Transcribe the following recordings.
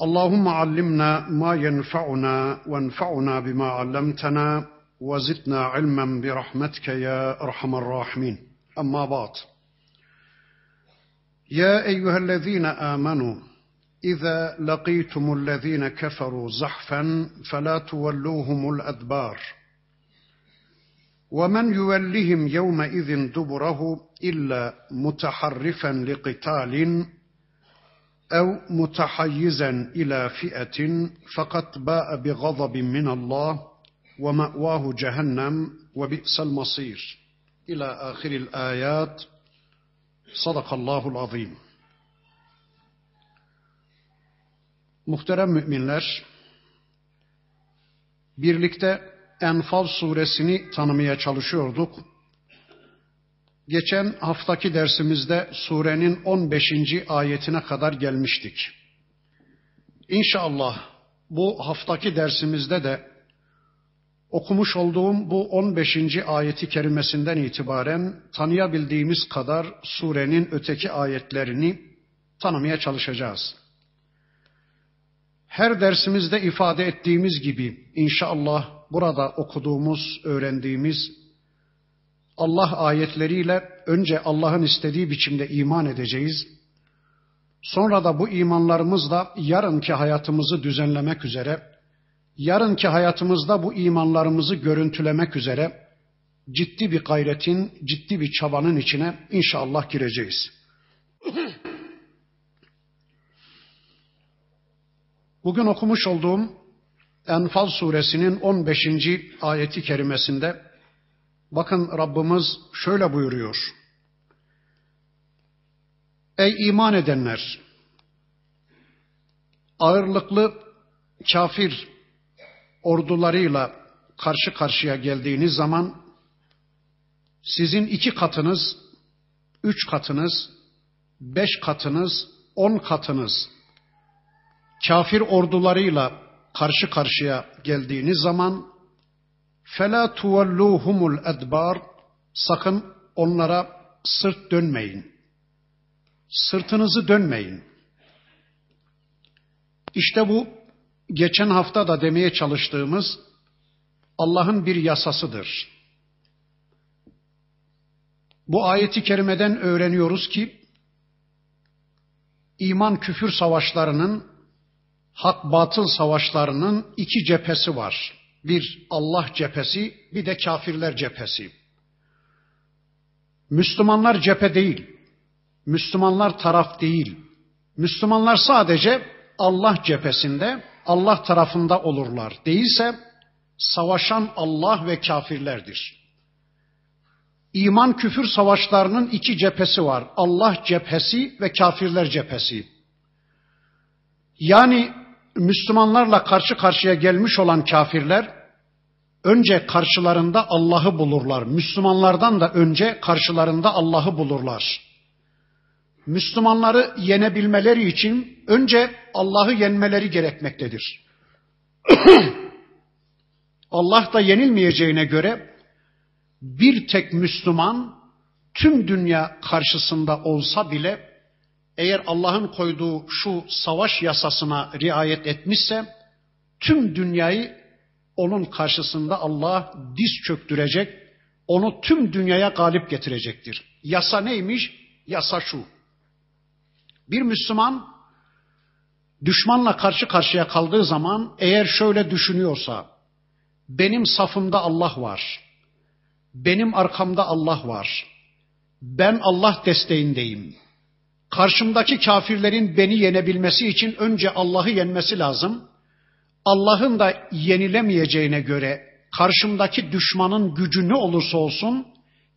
اللهم علمنا ما ينفعنا وانفعنا بما علمتنا وزدنا علما برحمتك يا أرحم الراحمين. أما بعد. يا أيها الذين آمنوا إذا لقيتم الذين كفروا زحفا فلا تولوهم الأدبار. ومن يولهم يومئذ دبره إلا متحرفا لقتال او متحيزا الى فئه فقد باء بغضب من الله وماواه جهنم وبئس المصير الى اخر الايات صدق الله العظيم Muhterem müminler, birlikte Enfal suresini tanımaya çalışıyorduk. Geçen haftaki dersimizde surenin 15. ayetine kadar gelmiştik. İnşallah bu haftaki dersimizde de okumuş olduğum bu 15. ayeti kerimesinden itibaren tanıyabildiğimiz kadar surenin öteki ayetlerini tanımaya çalışacağız. Her dersimizde ifade ettiğimiz gibi inşallah burada okuduğumuz, öğrendiğimiz Allah ayetleriyle önce Allah'ın istediği biçimde iman edeceğiz. Sonra da bu imanlarımızla yarınki hayatımızı düzenlemek üzere, yarınki hayatımızda bu imanlarımızı görüntülemek üzere ciddi bir gayretin, ciddi bir çabanın içine inşallah gireceğiz. Bugün okumuş olduğum Enfal suresinin 15. ayeti kerimesinde bakın Rabbimiz şöyle buyuruyor. Ey iman edenler! Ağırlıklı kafir ordularıyla karşı karşıya geldiğiniz zaman sizin iki katınız, üç katınız, beş katınız, on katınız kafir ordularıyla karşı karşıya geldiğiniz zaman fela tuvalluhumul edbar sakın onlara sırt dönmeyin. Sırtınızı dönmeyin. İşte bu geçen hafta da demeye çalıştığımız Allah'ın bir yasasıdır. Bu ayeti kerimeden öğreniyoruz ki iman küfür savaşlarının hak batıl savaşlarının iki cephesi var. Bir Allah cephesi, bir de kafirler cephesi. Müslümanlar cephe değil. Müslümanlar taraf değil. Müslümanlar sadece Allah cephesinde, Allah tarafında olurlar. Değilse savaşan Allah ve kafirlerdir. İman küfür savaşlarının iki cephesi var. Allah cephesi ve kafirler cephesi. Yani Müslümanlarla karşı karşıya gelmiş olan kafirler önce karşılarında Allah'ı bulurlar. Müslümanlardan da önce karşılarında Allah'ı bulurlar. Müslümanları yenebilmeleri için önce Allah'ı yenmeleri gerekmektedir. Allah da yenilmeyeceğine göre bir tek Müslüman tüm dünya karşısında olsa bile eğer Allah'ın koyduğu şu savaş yasasına riayet etmişse tüm dünyayı onun karşısında Allah diz çöktürecek, onu tüm dünyaya galip getirecektir. Yasa neymiş? Yasa şu. Bir Müslüman düşmanla karşı karşıya kaldığı zaman eğer şöyle düşünüyorsa, benim safımda Allah var, benim arkamda Allah var, ben Allah desteğindeyim, Karşımdaki kafirlerin beni yenebilmesi için önce Allah'ı yenmesi lazım. Allah'ın da yenilemeyeceğine göre karşımdaki düşmanın gücü ne olursa olsun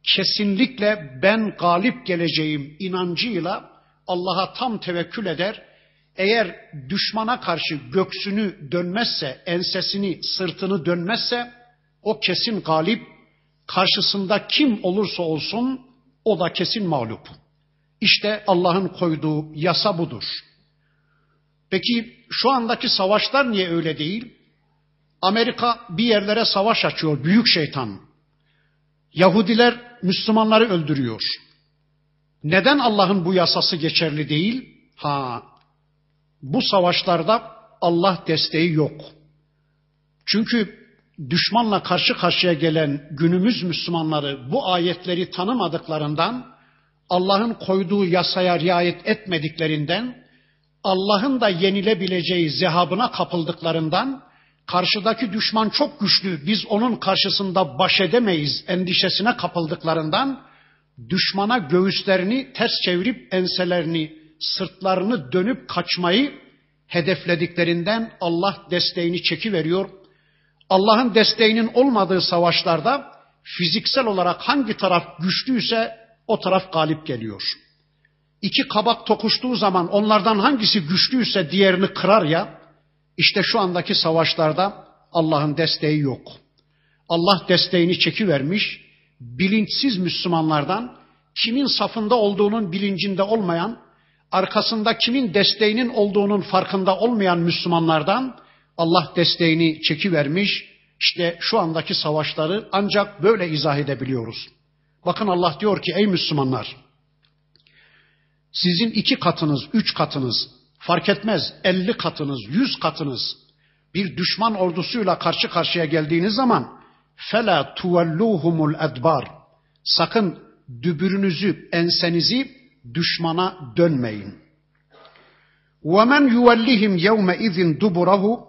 kesinlikle ben galip geleceğim inancıyla Allah'a tam tevekkül eder. Eğer düşmana karşı göksünü dönmezse, ensesini, sırtını dönmezse o kesin galip, karşısında kim olursa olsun o da kesin mağlup. İşte Allah'ın koyduğu yasa budur. Peki şu andaki savaşlar niye öyle değil? Amerika bir yerlere savaş açıyor, büyük şeytan. Yahudiler Müslümanları öldürüyor. Neden Allah'ın bu yasası geçerli değil? Ha, bu savaşlarda Allah desteği yok. Çünkü düşmanla karşı karşıya gelen günümüz Müslümanları bu ayetleri tanımadıklarından, Allah'ın koyduğu yasaya riayet etmediklerinden, Allah'ın da yenilebileceği zehabına kapıldıklarından, karşıdaki düşman çok güçlü, biz onun karşısında baş edemeyiz endişesine kapıldıklarından, düşmana göğüslerini ters çevirip enselerini, sırtlarını dönüp kaçmayı hedeflediklerinden Allah desteğini çekiveriyor. Allah'ın desteğinin olmadığı savaşlarda fiziksel olarak hangi taraf güçlüyse o taraf galip geliyor. İki kabak tokuştuğu zaman onlardan hangisi güçlüyse diğerini kırar ya, işte şu andaki savaşlarda Allah'ın desteği yok. Allah desteğini çekivermiş, bilinçsiz Müslümanlardan kimin safında olduğunun bilincinde olmayan, arkasında kimin desteğinin olduğunun farkında olmayan Müslümanlardan Allah desteğini çekivermiş. İşte şu andaki savaşları ancak böyle izah edebiliyoruz. Bakın Allah diyor ki ey Müslümanlar sizin iki katınız, üç katınız, fark etmez elli katınız, yüz katınız bir düşman ordusuyla karşı karşıya geldiğiniz zaman fela tuvelluhumul edbar sakın dübürünüzü, ensenizi düşmana dönmeyin. وَمَنْ يُوَلِّهِمْ يَوْمَ اِذٍ دُبُرَهُ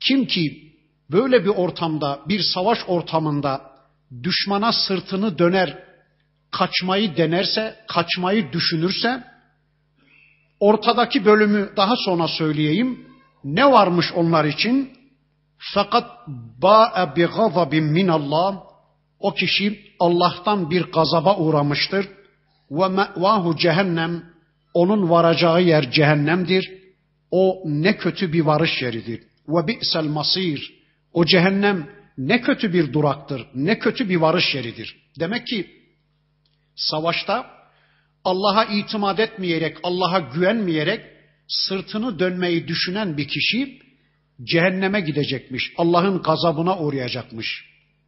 Kim ki böyle bir ortamda, bir savaş ortamında düşmana sırtını döner, kaçmayı denerse, kaçmayı düşünürse, ortadaki bölümü daha sonra söyleyeyim. Ne varmış onlar için? Fakat ba'a bi gazabin min Allah. O kişi Allah'tan bir gazaba uğramıştır. Ve me'vahu cehennem. Onun varacağı yer cehennemdir. O ne kötü bir varış yeridir. Ve bi'sel masir. O cehennem ne kötü bir duraktır, ne kötü bir varış yeridir. Demek ki savaşta Allah'a itimat etmeyerek, Allah'a güvenmeyerek sırtını dönmeyi düşünen bir kişi cehenneme gidecekmiş. Allah'ın gazabına uğrayacakmış.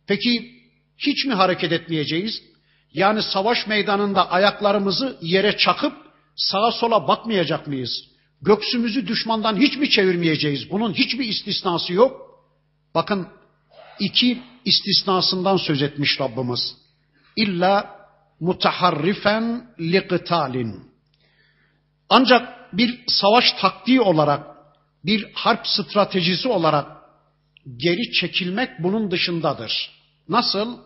Peki hiç mi hareket etmeyeceğiz? Yani savaş meydanında ayaklarımızı yere çakıp sağa sola bakmayacak mıyız? Göksümüzü düşmandan hiç mi çevirmeyeceğiz? Bunun hiçbir istisnası yok. Bakın iki istisnasından söz etmiş Rabbimiz. İlla mutaharrifen liqitalin. Ancak bir savaş taktiği olarak, bir harp stratejisi olarak geri çekilmek bunun dışındadır. Nasıl?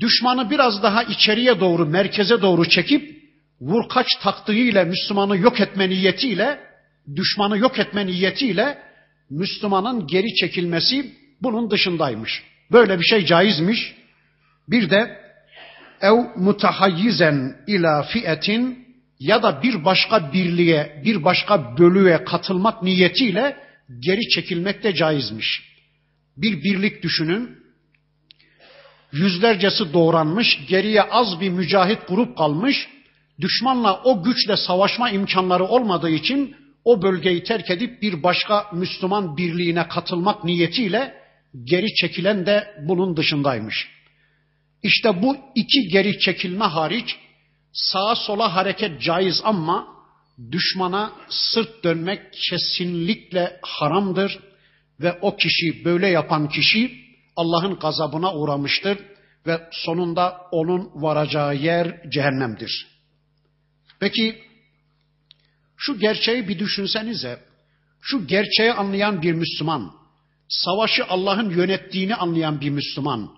Düşmanı biraz daha içeriye doğru, merkeze doğru çekip vurkaç taktiğiyle Müslümanı yok etme niyetiyle, düşmanı yok etme niyetiyle Müslümanın geri çekilmesi bunun dışındaymış. Böyle bir şey caizmiş. Bir de ev mutahayyizen ila fiyetin ya da bir başka birliğe, bir başka bölüğe katılmak niyetiyle geri çekilmek de caizmiş. Bir birlik düşünün. Yüzlercesi doğranmış, geriye az bir mücahit grup kalmış. Düşmanla o güçle savaşma imkanları olmadığı için o bölgeyi terk edip bir başka Müslüman birliğine katılmak niyetiyle geri çekilen de bunun dışındaymış. İşte bu iki geri çekilme hariç sağa sola hareket caiz ama düşmana sırt dönmek kesinlikle haramdır ve o kişi böyle yapan kişi Allah'ın gazabına uğramıştır ve sonunda onun varacağı yer cehennemdir. Peki şu gerçeği bir düşünsenize. Şu gerçeği anlayan bir Müslüman, savaşı Allah'ın yönettiğini anlayan bir Müslüman,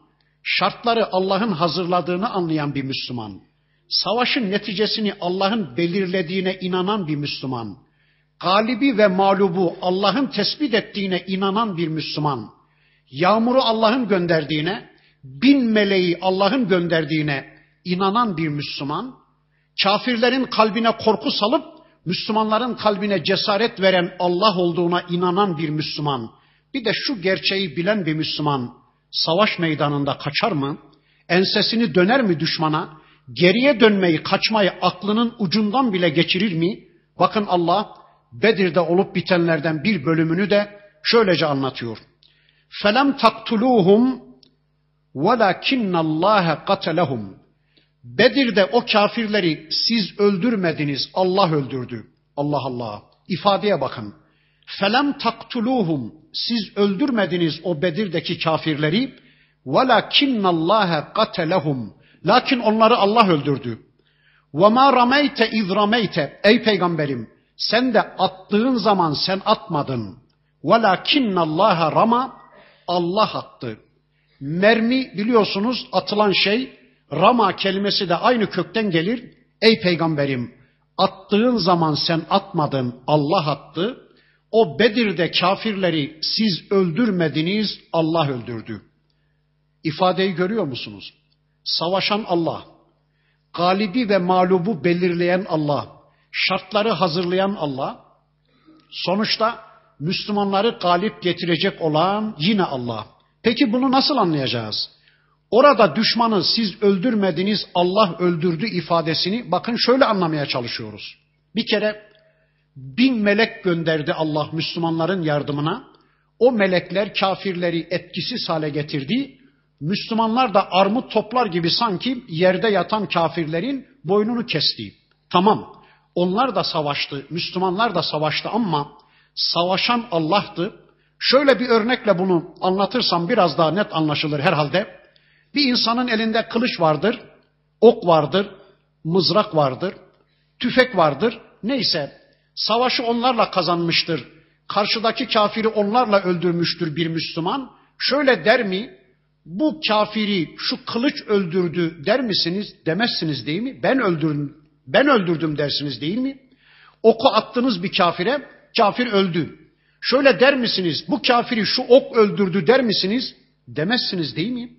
şartları Allah'ın hazırladığını anlayan bir Müslüman, savaşın neticesini Allah'ın belirlediğine inanan bir Müslüman, galibi ve mağlubu Allah'ın tespit ettiğine inanan bir Müslüman, yağmuru Allah'ın gönderdiğine, bin meleği Allah'ın gönderdiğine inanan bir Müslüman, kafirlerin kalbine korku salıp Müslümanların kalbine cesaret veren Allah olduğuna inanan bir Müslüman, bir de şu gerçeği bilen bir Müslüman savaş meydanında kaçar mı? Ensesini döner mi düşmana? Geriye dönmeyi, kaçmayı aklının ucundan bile geçirir mi? Bakın Allah Bedir'de olup bitenlerden bir bölümünü de şöylece anlatıyor. فَلَمْ تَقْتُلُوهُمْ وَلَكِنَّ اللّٰهَ قَتَلَهُمْ Bedir'de o kafirleri siz öldürmediniz, Allah öldürdü. Allah Allah. İfadeye bakın. Felem taktuluhum. Siz öldürmediniz o Bedir'deki kafirleri. Velakinnallâhe katelehum. Lakin onları Allah öldürdü. Ve ma rameyte iz rameyte. Ey peygamberim sen de attığın zaman sen atmadın. Velakinnallâhe rama. Allah attı. Mermi biliyorsunuz atılan şey Rama kelimesi de aynı kökten gelir. Ey peygamberim attığın zaman sen atmadın Allah attı. O Bedir'de kafirleri siz öldürmediniz Allah öldürdü. İfadeyi görüyor musunuz? Savaşan Allah, galibi ve mağlubu belirleyen Allah, şartları hazırlayan Allah, sonuçta Müslümanları galip getirecek olan yine Allah. Peki bunu nasıl anlayacağız? Orada düşmanı siz öldürmediniz Allah öldürdü ifadesini bakın şöyle anlamaya çalışıyoruz. Bir kere bin melek gönderdi Allah Müslümanların yardımına. O melekler kafirleri etkisiz hale getirdi. Müslümanlar da armut toplar gibi sanki yerde yatan kafirlerin boynunu kesti. Tamam onlar da savaştı, Müslümanlar da savaştı ama savaşan Allah'tı. Şöyle bir örnekle bunu anlatırsam biraz daha net anlaşılır herhalde. Bir insanın elinde kılıç vardır, ok vardır, mızrak vardır, tüfek vardır. Neyse savaşı onlarla kazanmıştır. Karşıdaki kafiri onlarla öldürmüştür bir Müslüman. Şöyle der mi? Bu kafiri şu kılıç öldürdü der misiniz? Demezsiniz değil mi? Ben öldürdüm, ben öldürdüm dersiniz değil mi? Oku attınız bir kafire, kafir öldü. Şöyle der misiniz? Bu kafiri şu ok öldürdü der misiniz? Demezsiniz değil mi?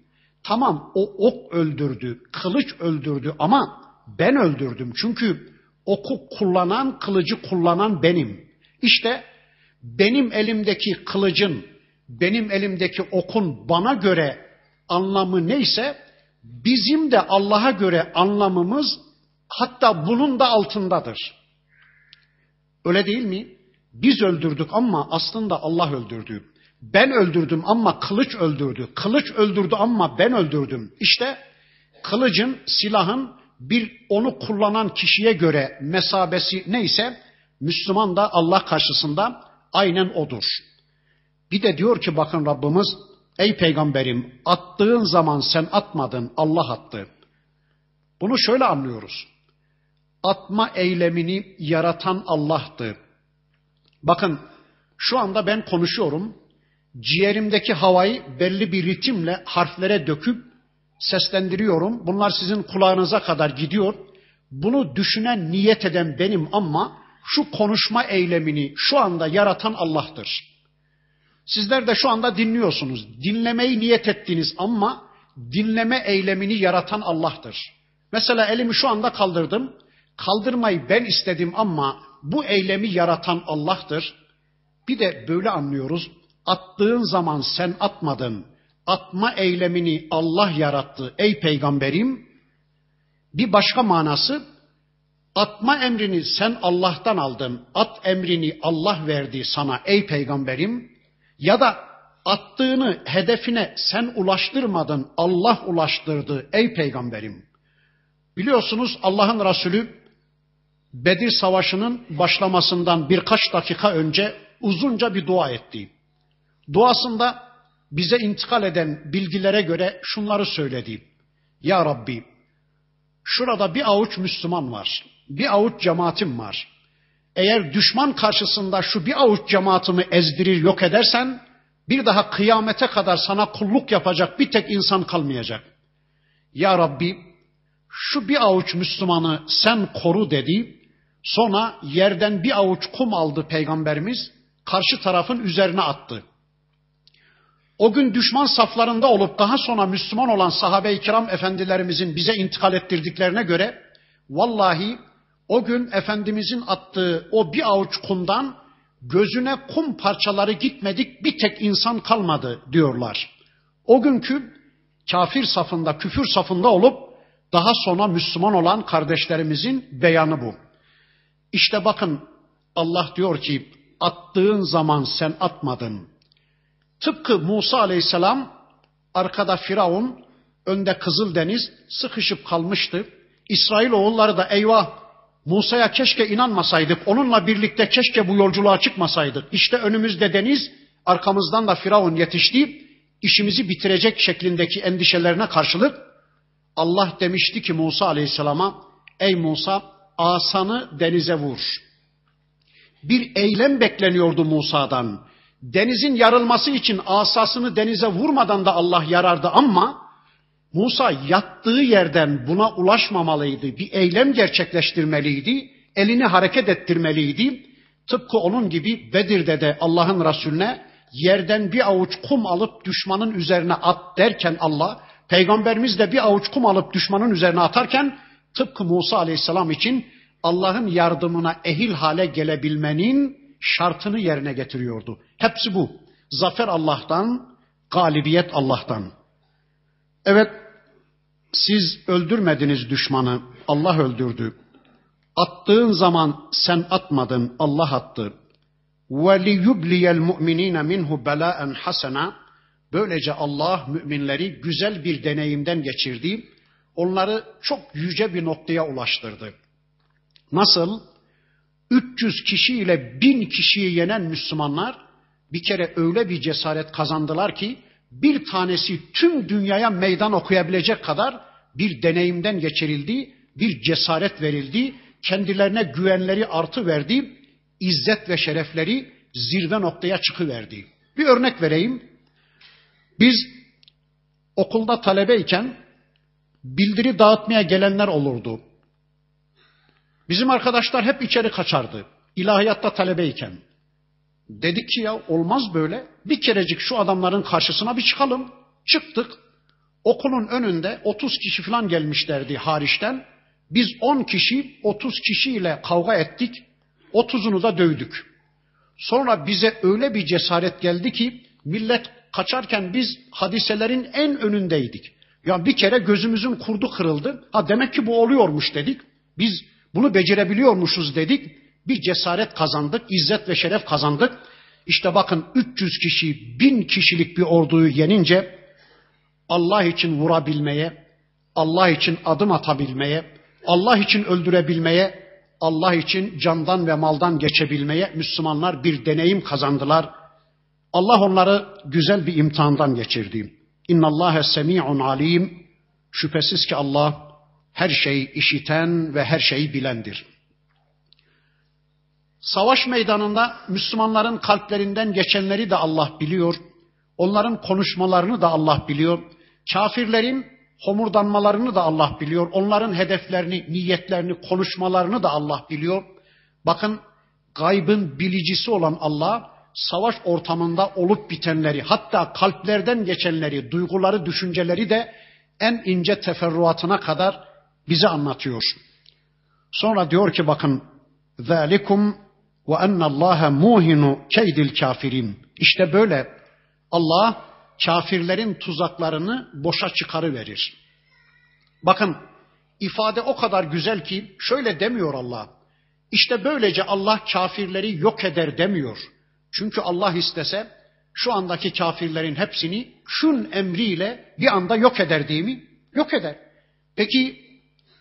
Tamam o ok öldürdü, kılıç öldürdü ama ben öldürdüm. Çünkü oku kullanan, kılıcı kullanan benim. İşte benim elimdeki kılıcın, benim elimdeki okun bana göre anlamı neyse bizim de Allah'a göre anlamımız hatta bunun da altındadır. Öyle değil mi? Biz öldürdük ama aslında Allah öldürdü. Ben öldürdüm ama kılıç öldürdü. Kılıç öldürdü ama ben öldürdüm. İşte kılıcın, silahın bir onu kullanan kişiye göre mesabesi neyse Müslüman da Allah karşısında aynen odur. Bir de diyor ki bakın Rabbimiz ey peygamberim attığın zaman sen atmadın Allah attı. Bunu şöyle anlıyoruz. Atma eylemini yaratan Allah'tı. Bakın şu anda ben konuşuyorum ciğerimdeki havayı belli bir ritimle harflere döküp seslendiriyorum. Bunlar sizin kulağınıza kadar gidiyor. Bunu düşünen, niyet eden benim ama şu konuşma eylemini şu anda yaratan Allah'tır. Sizler de şu anda dinliyorsunuz. Dinlemeyi niyet ettiniz ama dinleme eylemini yaratan Allah'tır. Mesela elimi şu anda kaldırdım. Kaldırmayı ben istedim ama bu eylemi yaratan Allah'tır. Bir de böyle anlıyoruz. Attığın zaman sen atmadın. Atma eylemini Allah yarattı ey peygamberim. Bir başka manası atma emrini sen Allah'tan aldın. At emrini Allah verdi sana ey peygamberim. Ya da attığını hedefine sen ulaştırmadın. Allah ulaştırdı ey peygamberim. Biliyorsunuz Allah'ın Resulü Bedir Savaşı'nın başlamasından birkaç dakika önce uzunca bir dua etti. Duasında bize intikal eden bilgilere göre şunları söyledi. Ya Rabbi, şurada bir avuç Müslüman var, bir avuç cemaatim var. Eğer düşman karşısında şu bir avuç cemaatimi ezdirir yok edersen, bir daha kıyamete kadar sana kulluk yapacak bir tek insan kalmayacak. Ya Rabbi, şu bir avuç Müslümanı sen koru dedi. Sonra yerden bir avuç kum aldı peygamberimiz, karşı tarafın üzerine attı. O gün düşman saflarında olup daha sonra Müslüman olan sahabe-i kiram efendilerimizin bize intikal ettirdiklerine göre vallahi o gün Efendimizin attığı o bir avuç kumdan gözüne kum parçaları gitmedik bir tek insan kalmadı diyorlar. O günkü kafir safında, küfür safında olup daha sonra Müslüman olan kardeşlerimizin beyanı bu. İşte bakın Allah diyor ki attığın zaman sen atmadın. Tıpkı Musa aleyhisselam arkada Firavun, önde Kızıldeniz sıkışıp kalmıştı. İsrail oğulları da eyvah Musa'ya keşke inanmasaydık, onunla birlikte keşke bu yolculuğa çıkmasaydık. İşte önümüzde deniz, arkamızdan da Firavun yetişti, işimizi bitirecek şeklindeki endişelerine karşılık Allah demişti ki Musa aleyhisselama, ey Musa asanı denize vur. Bir eylem bekleniyordu Musa'dan. Denizin yarılması için asasını denize vurmadan da Allah yarardı ama Musa yattığı yerden buna ulaşmamalıydı. Bir eylem gerçekleştirmeliydi. Elini hareket ettirmeliydi. Tıpkı onun gibi Bedir'de de Allah'ın Resulüne yerden bir avuç kum alıp düşmanın üzerine at derken Allah, Peygamberimiz de bir avuç kum alıp düşmanın üzerine atarken tıpkı Musa Aleyhisselam için Allah'ın yardımına ehil hale gelebilmenin şartını yerine getiriyordu. Hepsi bu. Zafer Allah'tan, galibiyet Allah'tan. Evet, siz öldürmediniz düşmanı, Allah öldürdü. Attığın zaman sen atmadın, Allah attı. وَلِيُبْلِيَ الْمُؤْمِنِينَ مِنْهُ بَلَاءً حَسَنًا Böylece Allah müminleri güzel bir deneyimden geçirdi. Onları çok yüce bir noktaya ulaştırdı. Nasıl? 300 kişi ile 1000 kişiyi yenen Müslümanlar bir kere öyle bir cesaret kazandılar ki bir tanesi tüm dünyaya meydan okuyabilecek kadar bir deneyimden geçirildi, bir cesaret verildi, kendilerine güvenleri artı verdi, izzet ve şerefleri zirve noktaya çıkıverdi. Bir örnek vereyim. Biz okulda talebeyken bildiri dağıtmaya gelenler olurdu. Bizim arkadaşlar hep içeri kaçardı. İlahiyatta talebeyken. Dedik ki ya olmaz böyle. Bir kerecik şu adamların karşısına bir çıkalım. Çıktık. Okulun önünde 30 kişi falan gelmişlerdi hariçten. Biz 10 kişi 30 kişiyle kavga ettik. 30'unu da dövdük. Sonra bize öyle bir cesaret geldi ki millet kaçarken biz hadiselerin en önündeydik. Ya bir kere gözümüzün kurdu kırıldı. Ha demek ki bu oluyormuş dedik. Biz bunu becerebiliyormuşuz dedik. Bir cesaret kazandık, izzet ve şeref kazandık. İşte bakın 300 kişi, 1000 kişilik bir orduyu yenince Allah için vurabilmeye, Allah için adım atabilmeye, Allah için öldürebilmeye, Allah için candan ve maldan geçebilmeye Müslümanlar bir deneyim kazandılar. Allah onları güzel bir imtihandan geçirdi. İnna Allahe semi'un alim. Şüphesiz ki Allah her şeyi işiten ve her şeyi bilendir. Savaş meydanında Müslümanların kalplerinden geçenleri de Allah biliyor. Onların konuşmalarını da Allah biliyor. Kafirlerin homurdanmalarını da Allah biliyor. Onların hedeflerini, niyetlerini, konuşmalarını da Allah biliyor. Bakın gaybın bilicisi olan Allah savaş ortamında olup bitenleri, hatta kalplerden geçenleri, duyguları, düşünceleri de en ince teferruatına kadar bize anlatıyor. Sonra diyor ki bakın zalikum ve ennallaha muhinu keydil kafirin. İşte böyle Allah kafirlerin tuzaklarını boşa çıkarıverir. Bakın ifade o kadar güzel ki şöyle demiyor Allah. İşte böylece Allah kafirleri yok eder demiyor. Çünkü Allah istese şu andaki kafirlerin hepsini şun emriyle bir anda yok eder değil mi? Yok eder. Peki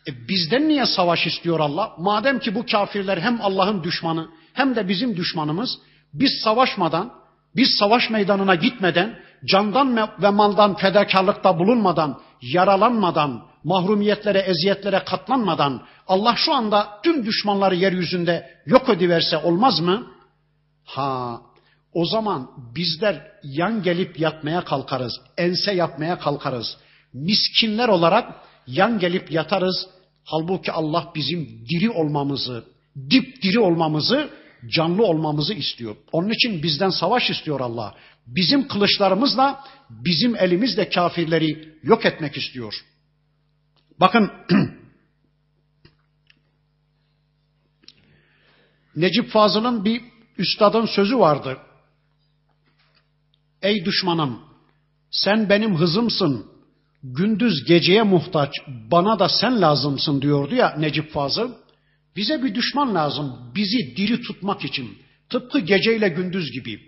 e bizden niye savaş istiyor Allah? Madem ki bu kafirler hem Allah'ın düşmanı hem de bizim düşmanımız biz savaşmadan, biz savaş meydanına gitmeden, candan ve maldan fedakarlıkta bulunmadan, yaralanmadan, mahrumiyetlere, eziyetlere katlanmadan Allah şu anda tüm düşmanları yeryüzünde yok ediverse olmaz mı? Ha, o zaman bizler yan gelip yatmaya kalkarız, ense yapmaya kalkarız. Miskinler olarak yan gelip yatarız. Halbuki Allah bizim diri olmamızı, dip diri olmamızı, canlı olmamızı istiyor. Onun için bizden savaş istiyor Allah. Bizim kılıçlarımızla, bizim elimizle kafirleri yok etmek istiyor. Bakın Necip Fazıl'ın bir üstadın sözü vardı. Ey düşmanım sen benim hızımsın. Gündüz geceye muhtaç bana da sen lazımsın diyordu ya Necip Fazıl. Bize bir düşman lazım bizi diri tutmak için. Tıpkı geceyle gündüz gibi.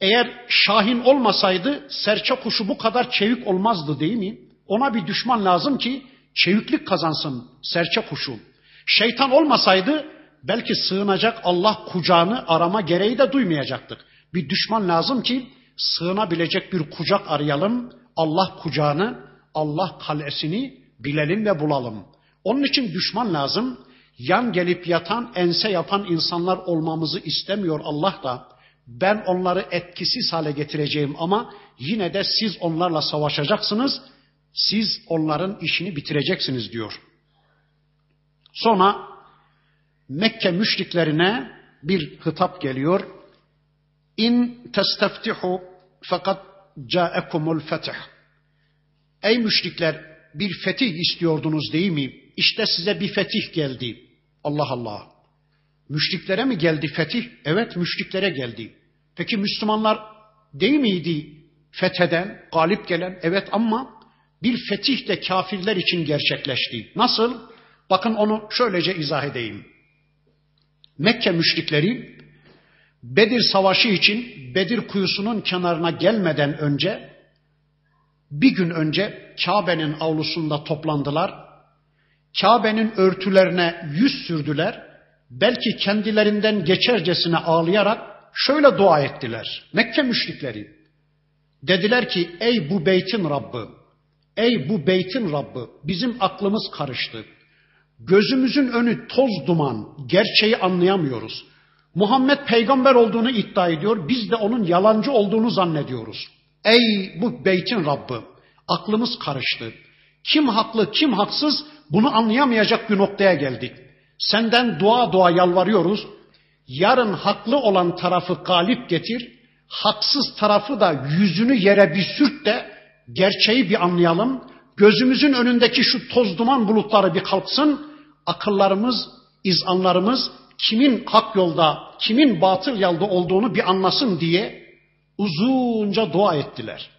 Eğer Şahin olmasaydı serçe kuşu bu kadar çevik olmazdı değil mi? Ona bir düşman lazım ki çeviklik kazansın serçe kuşu. Şeytan olmasaydı belki sığınacak Allah kucağını arama gereği de duymayacaktık. Bir düşman lazım ki sığınabilecek bir kucak arayalım. Allah kucağını, Allah kalesini bilelim ve bulalım. Onun için düşman lazım. Yan gelip yatan, ense yapan insanlar olmamızı istemiyor Allah da. Ben onları etkisiz hale getireceğim ama yine de siz onlarla savaşacaksınız. Siz onların işini bitireceksiniz diyor. Sonra Mekke müşriklerine bir hitap geliyor. İn testeftihu fakat caekumul fetih. Ey müşrikler bir fetih istiyordunuz değil mi? İşte size bir fetih geldi. Allah Allah. Müşriklere mi geldi fetih? Evet müşriklere geldi. Peki Müslümanlar değil miydi fetheden, galip gelen? Evet ama bir fetih de kafirler için gerçekleşti. Nasıl? Bakın onu şöylece izah edeyim. Mekke müşrikleri Bedir Savaşı için Bedir kuyusunun kenarına gelmeden önce bir gün önce Kabe'nin avlusunda toplandılar. Kabe'nin örtülerine yüz sürdüler. Belki kendilerinden geçercesine ağlayarak şöyle dua ettiler. Mekke müşrikleri. Dediler ki ey bu beytin Rabbi, ey bu beytin Rabbi bizim aklımız karıştı. Gözümüzün önü toz duman, gerçeği anlayamıyoruz. Muhammed peygamber olduğunu iddia ediyor. Biz de onun yalancı olduğunu zannediyoruz. Ey bu beytin Rabbi aklımız karıştı. Kim haklı kim haksız bunu anlayamayacak bir noktaya geldik. Senden dua dua yalvarıyoruz. Yarın haklı olan tarafı galip getir. Haksız tarafı da yüzünü yere bir sürt de gerçeği bir anlayalım. Gözümüzün önündeki şu toz duman bulutları bir kalksın. Akıllarımız, izanlarımız kimin hak yolda, kimin batıl yolda olduğunu bir anlasın diye uzunca dua ettiler.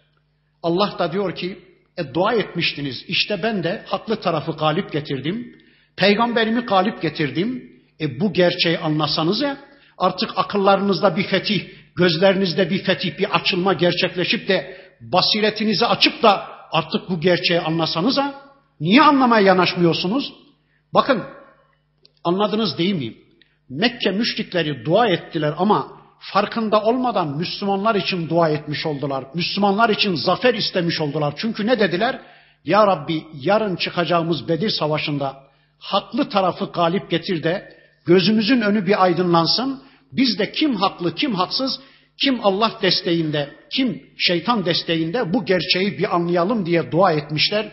Allah da diyor ki, e, dua etmiştiniz. İşte ben de haklı tarafı galip getirdim. Peygamberimi galip getirdim. E bu gerçeği anlasanız ya, artık akıllarınızda bir fetih, gözlerinizde bir fetih, bir açılma gerçekleşip de basiretinizi açıp da artık bu gerçeği anlasanız ha, niye anlamaya yanaşmıyorsunuz? Bakın, anladınız değil mi? Mekke müşrikleri dua ettiler ama farkında olmadan Müslümanlar için dua etmiş oldular. Müslümanlar için zafer istemiş oldular. Çünkü ne dediler? Ya Rabbi yarın çıkacağımız Bedir Savaşı'nda haklı tarafı galip getir de gözümüzün önü bir aydınlansın. Biz de kim haklı kim haksız, kim Allah desteğinde, kim şeytan desteğinde bu gerçeği bir anlayalım diye dua etmişler.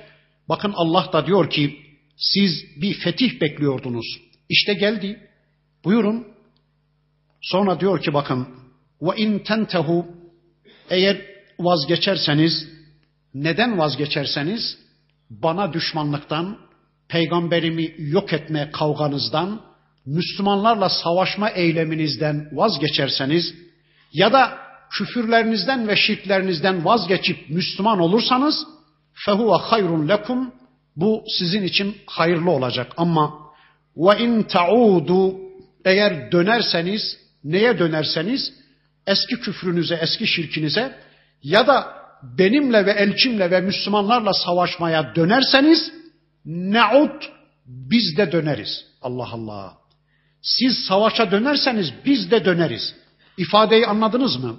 Bakın Allah da diyor ki siz bir fetih bekliyordunuz. İşte geldi. Buyurun. Sonra diyor ki bakın ve in tentehu eğer vazgeçerseniz neden vazgeçerseniz bana düşmanlıktan, peygamberimi yok etme kavganızdan, Müslümanlarla savaşma eyleminizden vazgeçerseniz ya da küfürlerinizden ve şirklerinizden vazgeçip Müslüman olursanız fehuve hayrun lekum bu sizin için hayırlı olacak. Ama ve in taudu eğer dönerseniz, neye dönerseniz, eski küfrünüze, eski şirkinize ya da benimle ve elçimle ve Müslümanlarla savaşmaya dönerseniz, ne'ud biz de döneriz. Allah Allah. Siz savaşa dönerseniz biz de döneriz. İfadeyi anladınız mı?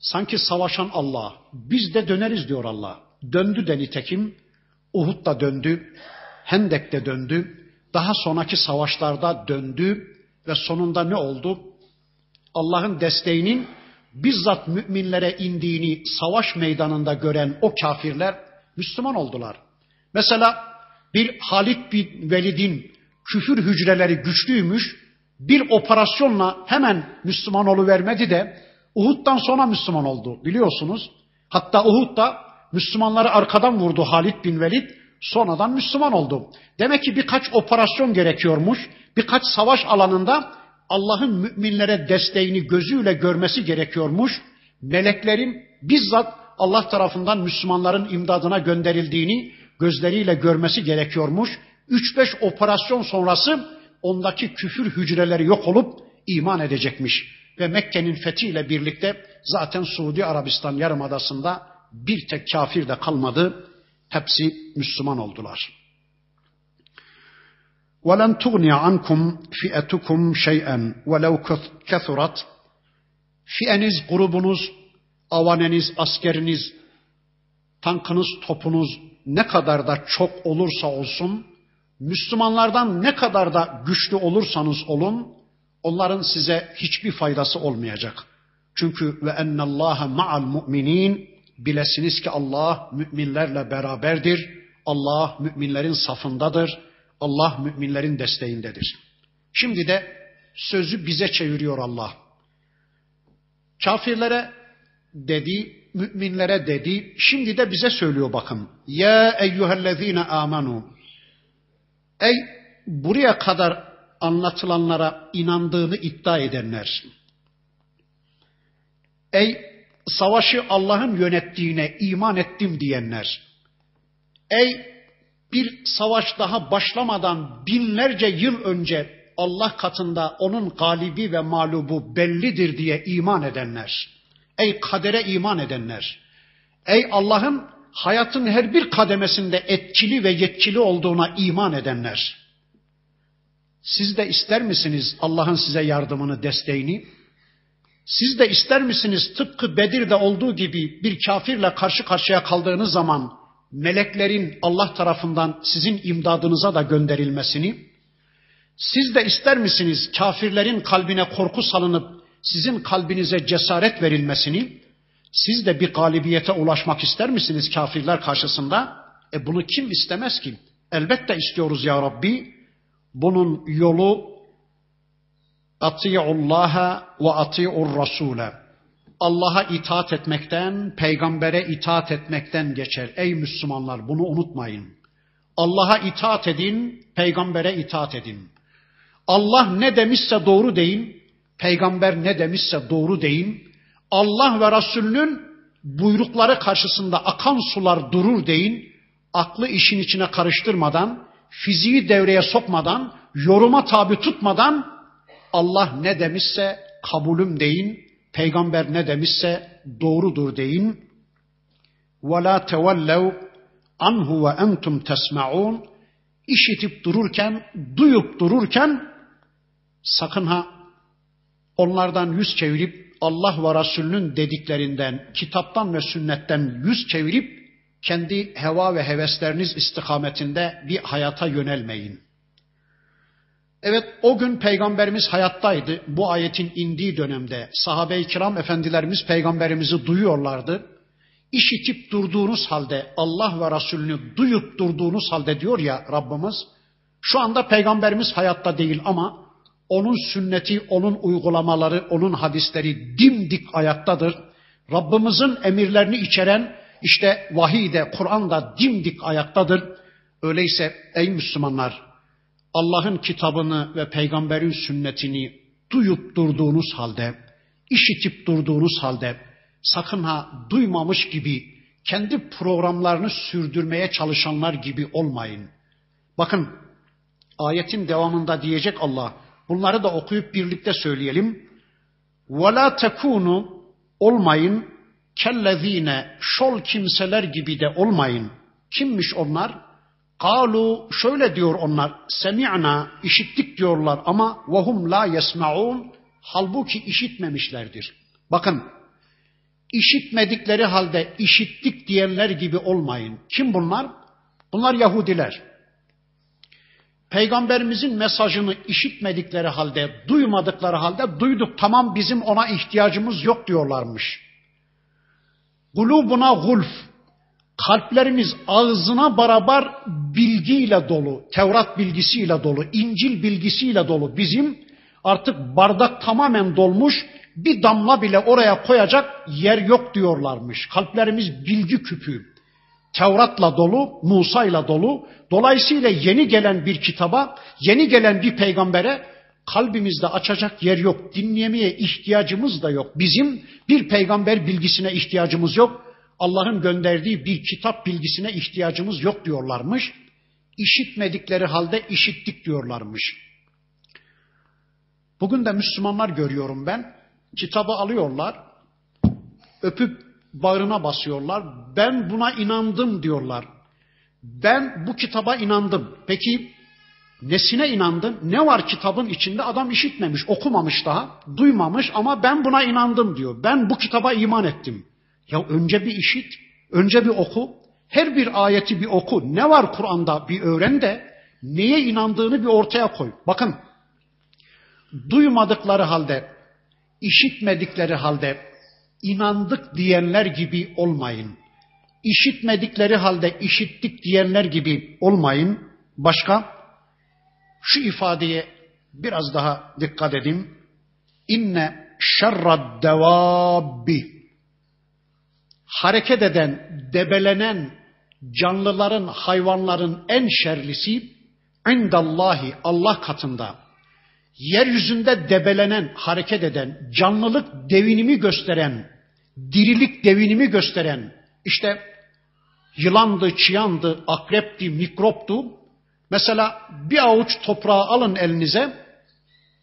Sanki savaşan Allah. Biz de döneriz diyor Allah. Döndü de nitekim. Uhud da döndü. Hendek de döndü. Daha sonraki savaşlarda döndü. Ve sonunda ne oldu? Allah'ın desteğinin bizzat müminlere indiğini savaş meydanında gören o kafirler Müslüman oldular. Mesela bir Halid bin Velid'in küfür hücreleri güçlüymüş. bir operasyonla hemen Müslüman vermedi de Uhud'dan sonra Müslüman oldu biliyorsunuz. Hatta Uhud'da Müslümanları arkadan vurdu Halid bin Velid. Sonradan Müslüman oldu. Demek ki birkaç operasyon gerekiyormuş. Birkaç savaş alanında Allah'ın müminlere desteğini gözüyle görmesi gerekiyormuş. Meleklerin bizzat Allah tarafından Müslümanların imdadına gönderildiğini gözleriyle görmesi gerekiyormuş. 3-5 operasyon sonrası ondaki küfür hücreleri yok olup iman edecekmiş. Ve Mekke'nin fethiyle birlikte zaten Suudi Arabistan yarımadasında bir tek kafir de kalmadı. Hepsi Müslüman oldular. وَلَنْ تُغْنِيَ عَنْكُمْ فِئَتُكُمْ شَيْئًا وَلَوْ كَثُرَتْ Fiyeniz, grubunuz, avaneniz, askeriniz, tankınız, topunuz ne kadar da çok olursa olsun, Müslümanlardan ne kadar da güçlü olursanız olun, onların size hiçbir faydası olmayacak. Çünkü ve ennallaha ma'al mu'minin bilesiniz ki Allah müminlerle beraberdir. Allah müminlerin safındadır. Allah müminlerin desteğindedir. Şimdi de sözü bize çeviriyor Allah. Kafirlere dedi, müminlere dedi, şimdi de bize söylüyor bakın. Ya eyyühellezine amanu. Ey buraya kadar anlatılanlara inandığını iddia edenler. Ey savaşı Allah'ın yönettiğine iman ettim diyenler. Ey bir savaş daha başlamadan binlerce yıl önce Allah katında onun galibi ve mağlubu bellidir diye iman edenler. Ey kadere iman edenler. Ey Allah'ın hayatın her bir kademesinde etkili ve yetkili olduğuna iman edenler. Siz de ister misiniz Allah'ın size yardımını, desteğini? Siz de ister misiniz tıpkı Bedir'de olduğu gibi bir kafirle karşı karşıya kaldığınız zaman meleklerin Allah tarafından sizin imdadınıza da gönderilmesini? Siz de ister misiniz kafirlerin kalbine korku salınıp sizin kalbinize cesaret verilmesini? Siz de bir galibiyete ulaşmak ister misiniz kafirler karşısında? E bunu kim istemez ki? Elbette istiyoruz ya Rabbi. Bunun yolu Ati'ullaha ve ati'ur rasule. Allah'a itaat etmekten, peygambere itaat etmekten geçer. Ey Müslümanlar bunu unutmayın. Allah'a itaat edin, peygambere itaat edin. Allah ne demişse doğru deyin, peygamber ne demişse doğru deyin. Allah ve Resulünün buyrukları karşısında akan sular durur deyin. Aklı işin içine karıştırmadan, fiziği devreye sokmadan, yoruma tabi tutmadan Allah ne demişse kabulüm deyin, peygamber ne demişse doğrudur deyin. وَلَا تَوَلَّوْا anhu ve entum tesma'un işitip dururken, duyup dururken sakın ha onlardan yüz çevirip Allah ve Resulünün dediklerinden, kitaptan ve sünnetten yüz çevirip kendi heva ve hevesleriniz istikametinde bir hayata yönelmeyin. Evet o gün peygamberimiz hayattaydı. Bu ayetin indiği dönemde sahabe-i kiram efendilerimiz peygamberimizi duyuyorlardı. İşitip durduğunuz halde Allah ve Resulünü duyup durduğunuz halde diyor ya Rabbimiz şu anda peygamberimiz hayatta değil ama onun sünneti, onun uygulamaları, onun hadisleri dimdik ayaktadır. Rabbimizin emirlerini içeren işte vahiy de Kur'an da dimdik ayaktadır. Öyleyse ey Müslümanlar Allah'ın kitabını ve peygamberin sünnetini duyup durduğunuz halde, işitip durduğunuz halde sakın ha duymamış gibi kendi programlarını sürdürmeye çalışanlar gibi olmayın. Bakın ayetin devamında diyecek Allah. Bunları da okuyup birlikte söyleyelim. وَلَا تَكُونُ olmayın kellezine şol kimseler gibi de olmayın. Kimmiş onlar? Kalu şöyle diyor onlar. Semi'na işittik diyorlar ama vahum la yesmaun halbuki işitmemişlerdir. Bakın işitmedikleri halde işittik diyenler gibi olmayın. Kim bunlar? Bunlar Yahudiler. Peygamberimizin mesajını işitmedikleri halde, duymadıkları halde duyduk tamam bizim ona ihtiyacımız yok diyorlarmış. Gulubuna gulf kalplerimiz ağzına barabar bilgiyle dolu, Tevrat bilgisiyle dolu, İncil bilgisiyle dolu. Bizim Artık bardak tamamen dolmuş, bir damla bile oraya koyacak yer yok diyorlarmış. Kalplerimiz bilgi küpü. Tevrat'la dolu, Musa'yla dolu. Dolayısıyla yeni gelen bir kitaba, yeni gelen bir peygambere kalbimizde açacak yer yok. Dinlemeye ihtiyacımız da yok. Bizim bir peygamber bilgisine ihtiyacımız yok. Allah'ın gönderdiği bir kitap bilgisine ihtiyacımız yok diyorlarmış. İşitmedikleri halde işittik diyorlarmış. Bugün de Müslümanlar görüyorum ben. Kitabı alıyorlar, öpüp bağrına basıyorlar. Ben buna inandım diyorlar. Ben bu kitaba inandım. Peki nesine inandın? Ne var kitabın içinde? Adam işitmemiş, okumamış daha, duymamış ama ben buna inandım diyor. Ben bu kitaba iman ettim. Ya önce bir işit, önce bir oku. Her bir ayeti bir oku. Ne var Kur'an'da bir öğren de neye inandığını bir ortaya koy. Bakın duymadıkları halde, işitmedikleri halde inandık diyenler gibi olmayın. İşitmedikleri halde işittik diyenler gibi olmayın. Başka? Şu ifadeye biraz daha dikkat edin. İnne şerrad devabbi hareket eden, debelenen canlıların, hayvanların en şerlisi indallahi Allah katında yeryüzünde debelenen, hareket eden, canlılık devinimi gösteren, dirilik devinimi gösteren, işte yılandı, çıyandı, akrepti, mikroptu. Mesela bir avuç toprağı alın elinize,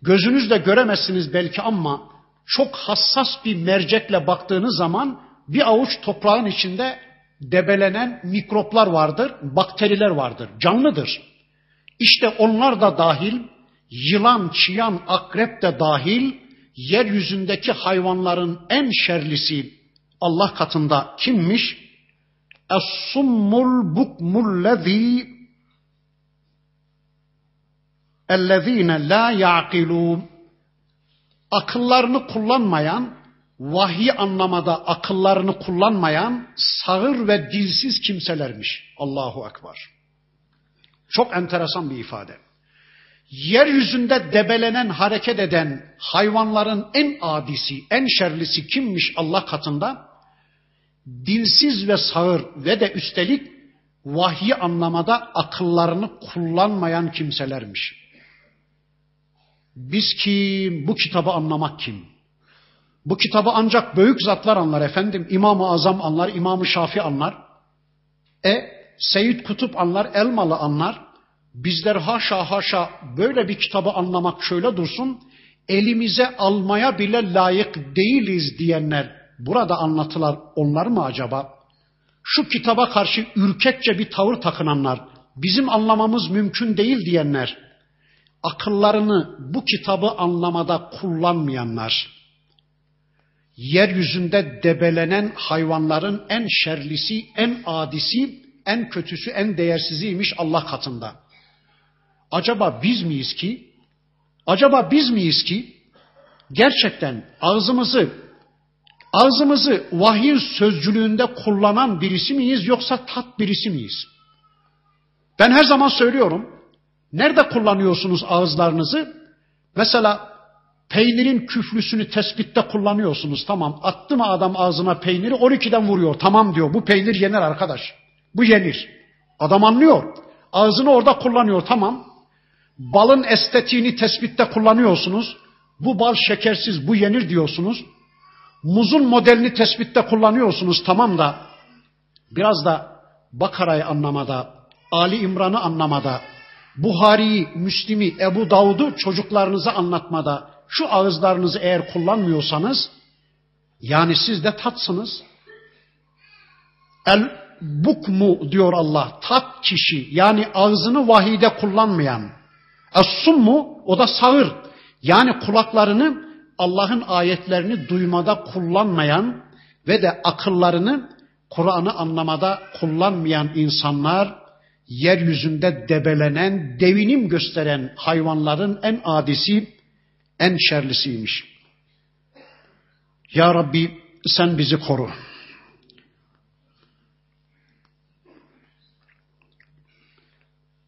gözünüzle göremezsiniz belki ama çok hassas bir mercekle baktığınız zaman bir avuç toprağın içinde debelenen mikroplar vardır, bakteriler vardır, canlıdır. İşte onlar da dahil, yılan, çıyan, akrep de dahil, yeryüzündeki hayvanların en şerlisi Allah katında kimmiş? Es-summul bukmul lezî ellezîne la ya'kilûn akıllarını kullanmayan, vahiy anlamada akıllarını kullanmayan sağır ve dilsiz kimselermiş. Allahu Ekber. Çok enteresan bir ifade. Yeryüzünde debelenen, hareket eden hayvanların en adisi, en şerlisi kimmiş Allah katında? Dilsiz ve sağır ve de üstelik vahyi anlamada akıllarını kullanmayan kimselermiş. Biz kim? Bu kitabı anlamak kim? Bu kitabı ancak büyük zatlar anlar efendim. İmam-ı Azam anlar, İmam-ı Şafi anlar. E, Seyyid Kutup anlar, Elmalı anlar. Bizler haşa haşa böyle bir kitabı anlamak şöyle dursun. Elimize almaya bile layık değiliz diyenler burada anlatılar onlar mı acaba? Şu kitaba karşı ürkekçe bir tavır takınanlar, bizim anlamamız mümkün değil diyenler, akıllarını bu kitabı anlamada kullanmayanlar, yeryüzünde debelenen hayvanların en şerlisi, en adisi, en kötüsü, en değersiziymiş Allah katında. Acaba biz miyiz ki? Acaba biz miyiz ki gerçekten ağzımızı ağzımızı vahiy sözcülüğünde kullanan birisi miyiz yoksa tat birisi miyiz? Ben her zaman söylüyorum. Nerede kullanıyorsunuz ağızlarınızı? Mesela Peynirin küflüsünü tespitte kullanıyorsunuz. Tamam attı mı adam ağzına peyniri 12'den vuruyor. Tamam diyor bu peynir yenir arkadaş. Bu yenir. Adam anlıyor. Ağzını orada kullanıyor tamam. Balın estetiğini tespitte kullanıyorsunuz. Bu bal şekersiz bu yenir diyorsunuz. Muzun modelini tespitte kullanıyorsunuz tamam da biraz da Bakara'yı anlamada, Ali İmran'ı anlamada, Buhari'yi, Müslim'i, Ebu Davud'u çocuklarınıza anlatmada şu ağızlarınızı eğer kullanmıyorsanız yani siz de tatsınız. El bukmu diyor Allah. Tat kişi yani ağzını vahide kullanmayan. Es mu o da sağır. Yani kulaklarını Allah'ın ayetlerini duymada kullanmayan ve de akıllarını Kur'an'ı anlamada kullanmayan insanlar yeryüzünde debelenen, devinim gösteren hayvanların en adisi en şerlisiymiş. Ya Rabbi sen bizi koru.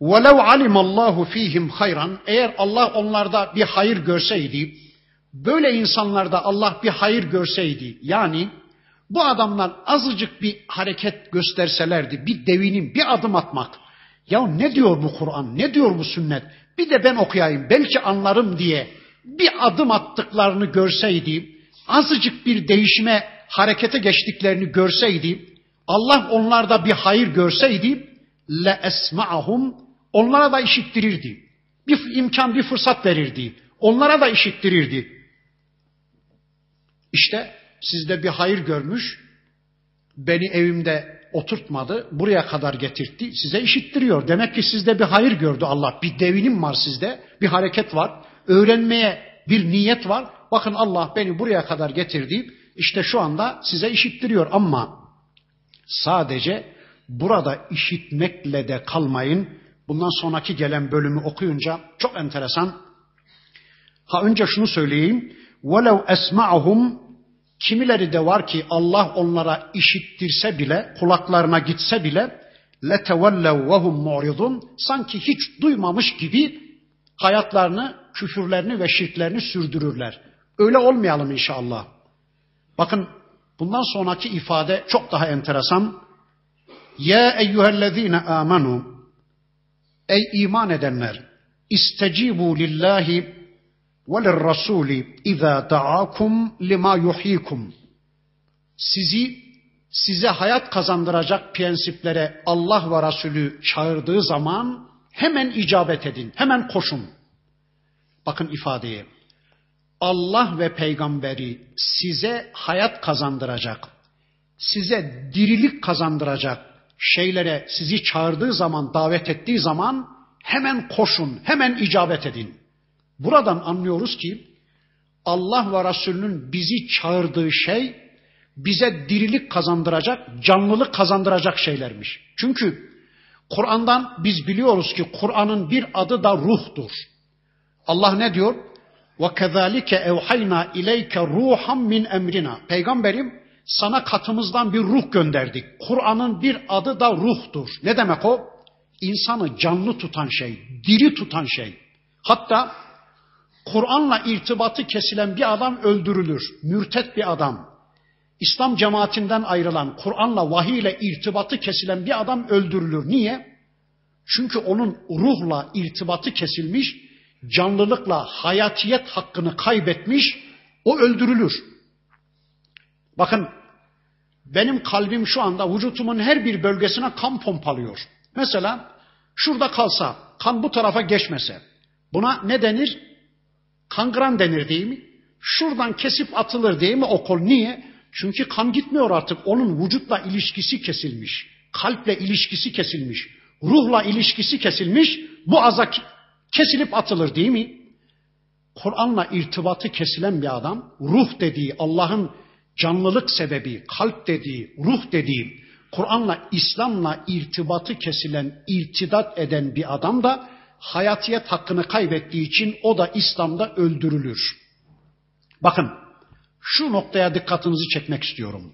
وَلَوْ عَلِمَ اللّٰهُ ف۪يهِمْ hayran Eğer Allah onlarda bir hayır görseydi, böyle insanlarda Allah bir hayır görseydi, yani bu adamlar azıcık bir hareket gösterselerdi, bir devinim, bir adım atmak. Ya ne diyor bu Kur'an, ne diyor bu sünnet? Bir de ben okuyayım, belki anlarım diye bir adım attıklarını görseydi, azıcık bir değişime, harekete geçtiklerini görseydi, Allah onlarda bir hayır görseydi, le esma'ahum onlara da işittirirdi. Bir imkan, bir fırsat verirdi. Onlara da işittirirdi. İşte sizde bir hayır görmüş, beni evimde oturtmadı, buraya kadar getirtti, size işittiriyor. Demek ki sizde bir hayır gördü Allah. Bir devinim var sizde, bir hareket var. Öğrenmeye bir niyet var. Bakın Allah beni buraya kadar getirdi. İşte şu anda size işittiriyor ama sadece burada işitmekle de kalmayın. Bundan sonraki gelen bölümü okuyunca çok enteresan. Ha önce şunu söyleyeyim. وَلَوْ اَسْمَعُهُمْ Kimileri de var ki Allah onlara işittirse bile, kulaklarına gitse bile لَتَوَلَّوْ وَهُمْ مُعْرِضُونَ Sanki hiç duymamış gibi hayatlarını, küfürlerini ve şirklerini sürdürürler. Öyle olmayalım inşallah. Bakın bundan sonraki ifade çok daha enteresan. Ya eyyühellezine amanu Ey iman edenler istecibu lillahi ve lirrasuli izâ da'akum lima yuhyikum Sizi size hayat kazandıracak prensiplere Allah ve Resulü çağırdığı zaman hemen icabet edin, hemen koşun. Bakın ifadeye. Allah ve peygamberi size hayat kazandıracak, size dirilik kazandıracak şeylere sizi çağırdığı zaman, davet ettiği zaman hemen koşun, hemen icabet edin. Buradan anlıyoruz ki Allah ve Resulünün bizi çağırdığı şey bize dirilik kazandıracak, canlılık kazandıracak şeylermiş. Çünkü Kur'an'dan biz biliyoruz ki Kur'an'ın bir adı da ruhtur. Allah ne diyor? وَكَذَٰلِكَ اَوْحَيْنَا اِلَيْكَ رُوحًا min emrina. Peygamberim sana katımızdan bir ruh gönderdik. Kur'an'ın bir adı da ruhtur. Ne demek o? İnsanı canlı tutan şey, diri tutan şey. Hatta Kur'an'la irtibatı kesilen bir adam öldürülür. Mürtet bir adam. İslam cemaatinden ayrılan, Kur'an'la vahiy ile irtibatı kesilen bir adam öldürülür. Niye? Çünkü onun ruhla irtibatı kesilmiş, canlılıkla hayatiyet hakkını kaybetmiş, o öldürülür. Bakın benim kalbim şu anda vücutumun her bir bölgesine kan pompalıyor. Mesela şurada kalsa, kan bu tarafa geçmese, buna ne denir? Kangren denir değil mi? Şuradan kesip atılır değil mi o kol? Niye? Çünkü kan gitmiyor artık. Onun vücutla ilişkisi kesilmiş. Kalple ilişkisi kesilmiş. Ruhla ilişkisi kesilmiş. Bu aza kesilip atılır değil mi? Kur'an'la irtibatı kesilen bir adam, ruh dediği Allah'ın canlılık sebebi, kalp dediği, ruh dediği, Kur'an'la, İslam'la irtibatı kesilen, irtidat eden bir adam da hayatiyet hakkını kaybettiği için o da İslam'da öldürülür. Bakın şu noktaya dikkatinizi çekmek istiyorum.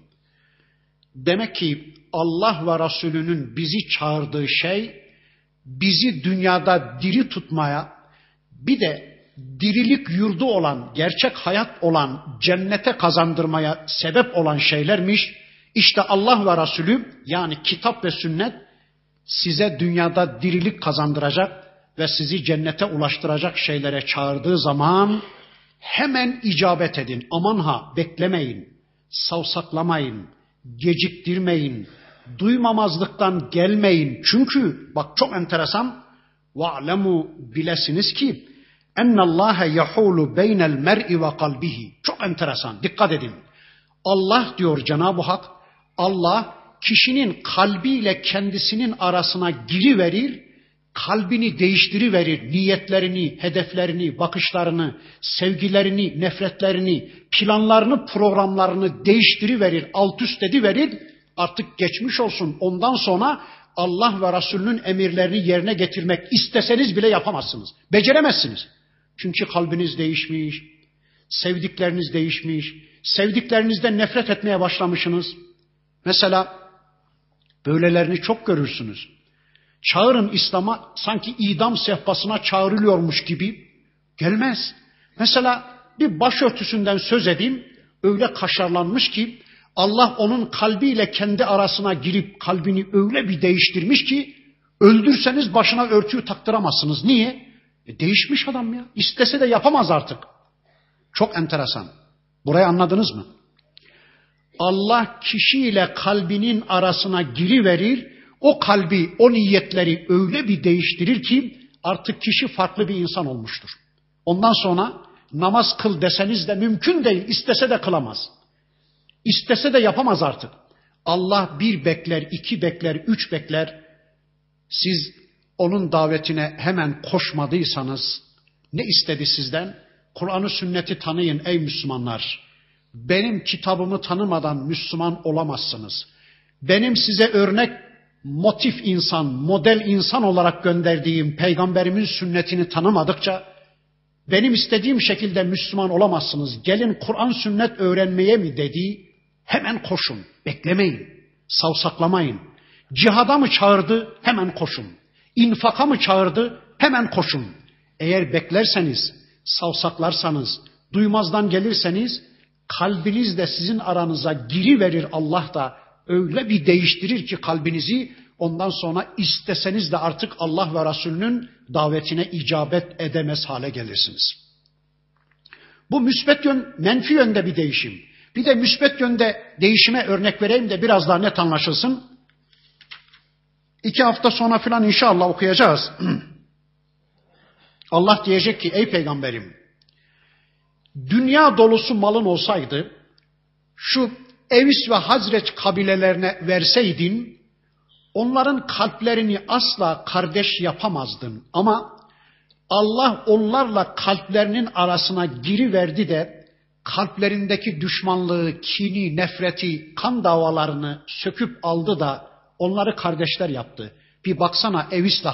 Demek ki Allah ve Resulünün bizi çağırdığı şey bizi dünyada diri tutmaya bir de dirilik yurdu olan, gerçek hayat olan, cennete kazandırmaya sebep olan şeylermiş. İşte Allah ve Resulü yani kitap ve sünnet size dünyada dirilik kazandıracak ve sizi cennete ulaştıracak şeylere çağırdığı zaman hemen icabet edin. Aman ha beklemeyin, savsaklamayın, geciktirmeyin, duymamazlıktan gelmeyin. Çünkü bak çok enteresan. Va'lemu bilesiniz ki ennallâhe yahulu beynel mer'i ve kalbihi. Çok enteresan. Dikkat edin. Allah diyor Cenab-ı Hak Allah kişinin kalbiyle kendisinin arasına giriverir kalbini değiştiriverir, niyetlerini, hedeflerini, bakışlarını, sevgilerini, nefretlerini, planlarını, programlarını değiştiriverir, alt üst ediverir. Artık geçmiş olsun. Ondan sonra Allah ve Resulünün emirlerini yerine getirmek isteseniz bile yapamazsınız. Beceremezsiniz. Çünkü kalbiniz değişmiş, sevdikleriniz değişmiş, sevdiklerinizden nefret etmeye başlamışsınız. Mesela böylelerini çok görürsünüz. Çağırın İslam'a sanki idam sehpasına çağrılıyormuş gibi gelmez. Mesela bir başörtüsünden söz edeyim öyle kaşarlanmış ki Allah onun kalbiyle kendi arasına girip kalbini öyle bir değiştirmiş ki öldürseniz başına örtüyü taktıramazsınız. Niye? E değişmiş adam ya. İstese de yapamaz artık. Çok enteresan. Burayı anladınız mı? Allah kişiyle kalbinin arasına giriverir. O kalbi, o niyetleri öyle bir değiştirir ki artık kişi farklı bir insan olmuştur. Ondan sonra namaz kıl deseniz de mümkün değil. İstese de kılamaz. İstese de yapamaz artık. Allah bir bekler, iki bekler, üç bekler. Siz onun davetine hemen koşmadıysanız ne istedi sizden? Kur'an'ı sünneti tanıyın ey Müslümanlar. Benim kitabımı tanımadan Müslüman olamazsınız. Benim size örnek motif insan, model insan olarak gönderdiğim peygamberimin sünnetini tanımadıkça benim istediğim şekilde Müslüman olamazsınız. Gelin Kur'an sünnet öğrenmeye mi dedi? Hemen koşun. Beklemeyin. Savsaklamayın. Cihada mı çağırdı? Hemen koşun. İnfaka mı çağırdı? Hemen koşun. Eğer beklerseniz, savsaklarsanız, duymazdan gelirseniz kalbiniz de sizin aranıza giri verir Allah da öyle bir değiştirir ki kalbinizi ondan sonra isteseniz de artık Allah ve Resulünün davetine icabet edemez hale gelirsiniz. Bu müsbet yön, menfi yönde bir değişim. Bir de müsbet yönde değişime örnek vereyim de biraz daha net anlaşılsın. İki hafta sonra filan inşallah okuyacağız. Allah diyecek ki ey peygamberim dünya dolusu malın olsaydı şu Evis ve Hazreç kabilelerine verseydin onların kalplerini asla kardeş yapamazdın. Ama Allah onlarla kalplerinin arasına giriverdi de kalplerindeki düşmanlığı, kini, nefreti, kan davalarını söküp aldı da onları kardeşler yaptı. Bir baksana Evis'le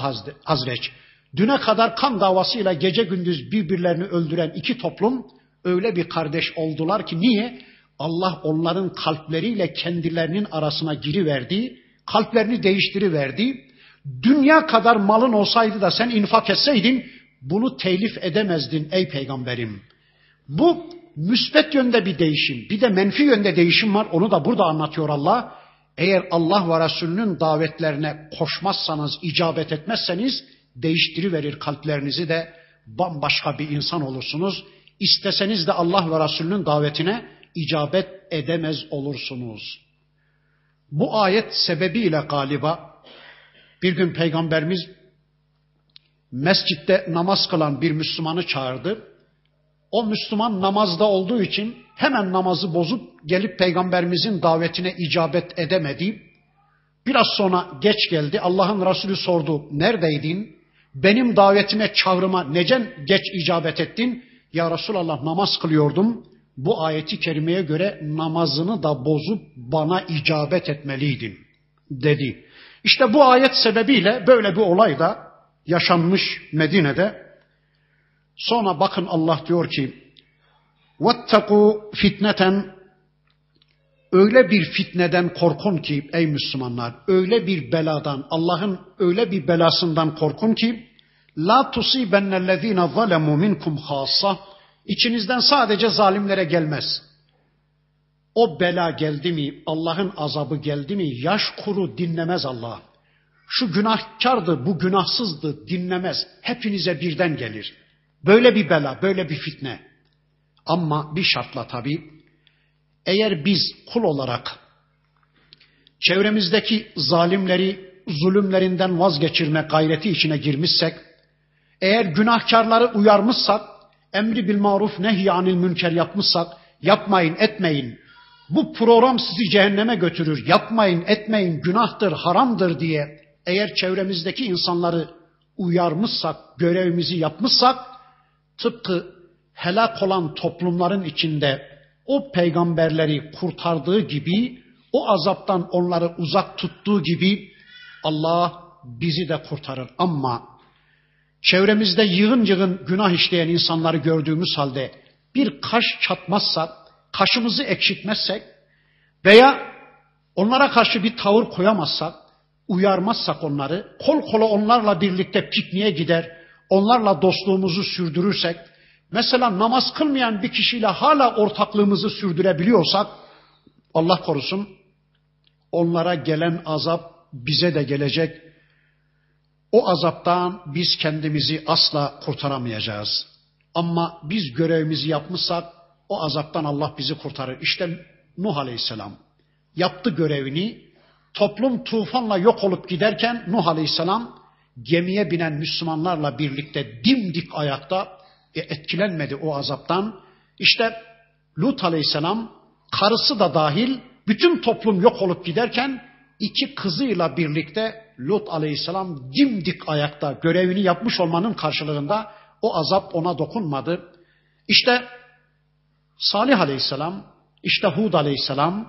Hazreç. Düne kadar kan davasıyla gece gündüz birbirlerini öldüren iki toplum öyle bir kardeş oldular ki niye? Allah onların kalpleriyle kendilerinin arasına giriverdi, kalplerini değiştiriverdi. Dünya kadar malın olsaydı da sen infak etseydin bunu telif edemezdin ey peygamberim. Bu müsbet yönde bir değişim, bir de menfi yönde değişim var. Onu da burada anlatıyor Allah. Eğer Allah ve Resulünün davetlerine koşmazsanız, icabet etmezseniz değiştiriverir kalplerinizi de bambaşka bir insan olursunuz. İsteseniz de Allah ve Resulünün davetine icabet edemez olursunuz. Bu ayet sebebiyle galiba bir gün Peygamberimiz mescitte namaz kılan bir Müslümanı çağırdı. O Müslüman namazda olduğu için hemen namazı bozup gelip Peygamberimizin davetine icabet edemedi. Biraz sonra geç geldi. Allah'ın Resulü sordu. Neredeydin? Benim davetime çağrıma necen geç icabet ettin? Ya Resulallah namaz kılıyordum Bu ayeti kerimeye göre namazını da bozup bana icabet etmeliydin dedi. İşte bu ayet sebebiyle böyle bir olay da yaşanmış Medine'de. Sonra bakın Allah diyor ki وَاتَّقُوا fitneten Öyle bir fitneden korkun ki ey Müslümanlar, öyle bir beladan, Allah'ın öyle bir belasından korkun ki La tusibennellezine zalemu minkum hassa. İçinizden sadece zalimlere gelmez. O bela geldi mi, Allah'ın azabı geldi mi, yaş kuru dinlemez Allah. Şu günahkardı, bu günahsızdı dinlemez. Hepinize birden gelir. Böyle bir bela, böyle bir fitne. Ama bir şartla tabii. Eğer biz kul olarak çevremizdeki zalimleri zulümlerinden vazgeçirme gayreti içine girmişsek, eğer günahkarları uyarmışsak, emri bil maruf nehyanil münker yapmışsak, yapmayın etmeyin. Bu program sizi cehenneme götürür. Yapmayın etmeyin günahtır, haramdır diye eğer çevremizdeki insanları uyarmışsak, görevimizi yapmışsak, tıpkı helak olan toplumların içinde o peygamberleri kurtardığı gibi, o azaptan onları uzak tuttuğu gibi Allah bizi de kurtarır. Ama çevremizde yığın yığın günah işleyen insanları gördüğümüz halde bir kaş çatmazsak, kaşımızı ekşitmezsek veya onlara karşı bir tavır koyamazsak, uyarmazsak onları, kol kola onlarla birlikte pikniğe gider, onlarla dostluğumuzu sürdürürsek, mesela namaz kılmayan bir kişiyle hala ortaklığımızı sürdürebiliyorsak, Allah korusun, onlara gelen azap bize de gelecek. O azaptan biz kendimizi asla kurtaramayacağız. Ama biz görevimizi yapmışsak o azaptan Allah bizi kurtarır. İşte Nuh Aleyhisselam yaptı görevini. Toplum tufanla yok olup giderken Nuh Aleyhisselam gemiye binen Müslümanlarla birlikte dimdik ayakta e, etkilenmedi o azaptan. İşte Lut Aleyhisselam karısı da dahil bütün toplum yok olup giderken iki kızıyla birlikte Lut Aleyhisselam dimdik ayakta görevini yapmış olmanın karşılığında o azap ona dokunmadı. İşte Salih Aleyhisselam, işte Hud Aleyhisselam,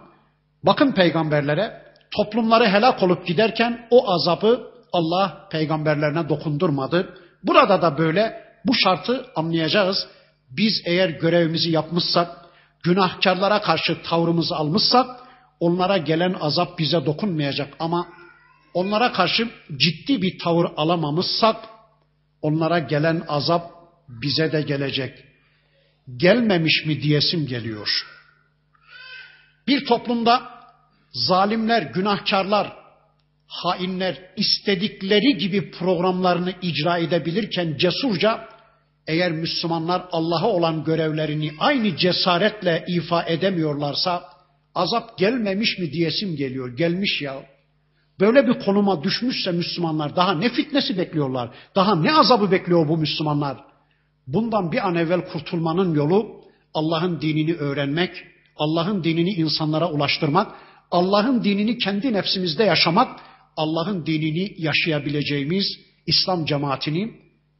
bakın peygamberlere toplumları helak olup giderken o azabı Allah peygamberlerine dokundurmadı. Burada da böyle bu şartı anlayacağız. Biz eğer görevimizi yapmışsak, günahkarlara karşı tavrımızı almışsak, onlara gelen azap bize dokunmayacak. Ama onlara karşı ciddi bir tavır alamamışsak, onlara gelen azap bize de gelecek. Gelmemiş mi diyesim geliyor. Bir toplumda zalimler, günahkarlar, hainler istedikleri gibi programlarını icra edebilirken cesurca eğer Müslümanlar Allah'a olan görevlerini aynı cesaretle ifa edemiyorlarsa azap gelmemiş mi diyesim geliyor. Gelmiş ya Böyle bir konuma düşmüşse Müslümanlar daha ne fitnesi bekliyorlar? Daha ne azabı bekliyor bu Müslümanlar? Bundan bir an evvel kurtulmanın yolu Allah'ın dinini öğrenmek, Allah'ın dinini insanlara ulaştırmak, Allah'ın dinini kendi nefsimizde yaşamak, Allah'ın dinini yaşayabileceğimiz İslam cemaatini,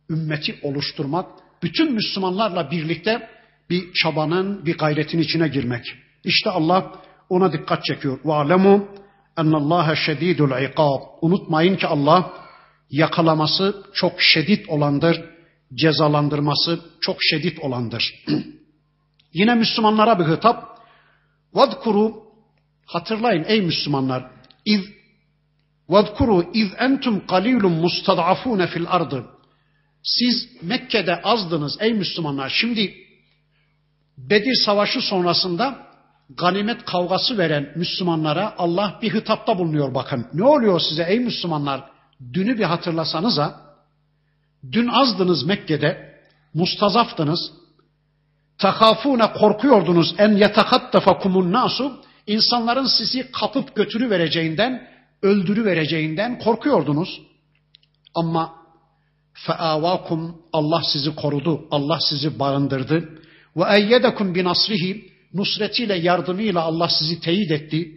ümmeti oluşturmak, bütün Müslümanlarla birlikte bir çabanın, bir gayretin içine girmek. İşte Allah ona dikkat çekiyor. وَعْلَمُوا اَنَّ اللّٰهَ شَد۪يدُ الْعِقَابِ Unutmayın ki Allah yakalaması çok şiddet olandır, cezalandırması çok şiddet olandır. Yine Müslümanlara bir hitap. وَذْكُرُوا Hatırlayın ey Müslümanlar. İz وَذْكُرُوا اِذْ اَنْتُمْ قَلِيلٌ مُسْتَضْعَفُونَ fil الْأَرْضِ Siz Mekke'de azdınız ey Müslümanlar. Şimdi Bedir Savaşı sonrasında ganimet kavgası veren Müslümanlara Allah bir hitapta bulunuyor bakın. Ne oluyor size ey Müslümanlar? Dünü bir hatırlasanıza. Dün azdınız Mekke'de, mustazaftınız. Takafune korkuyordunuz en yetakattafakumun nasu. İnsanların sizi kapıp götürü vereceğinden, öldürü vereceğinden korkuyordunuz. Ama feavakum Allah sizi korudu. Allah sizi barındırdı. Ve eyyedekum bi nasrihi nusretiyle yardımıyla Allah sizi teyit etti.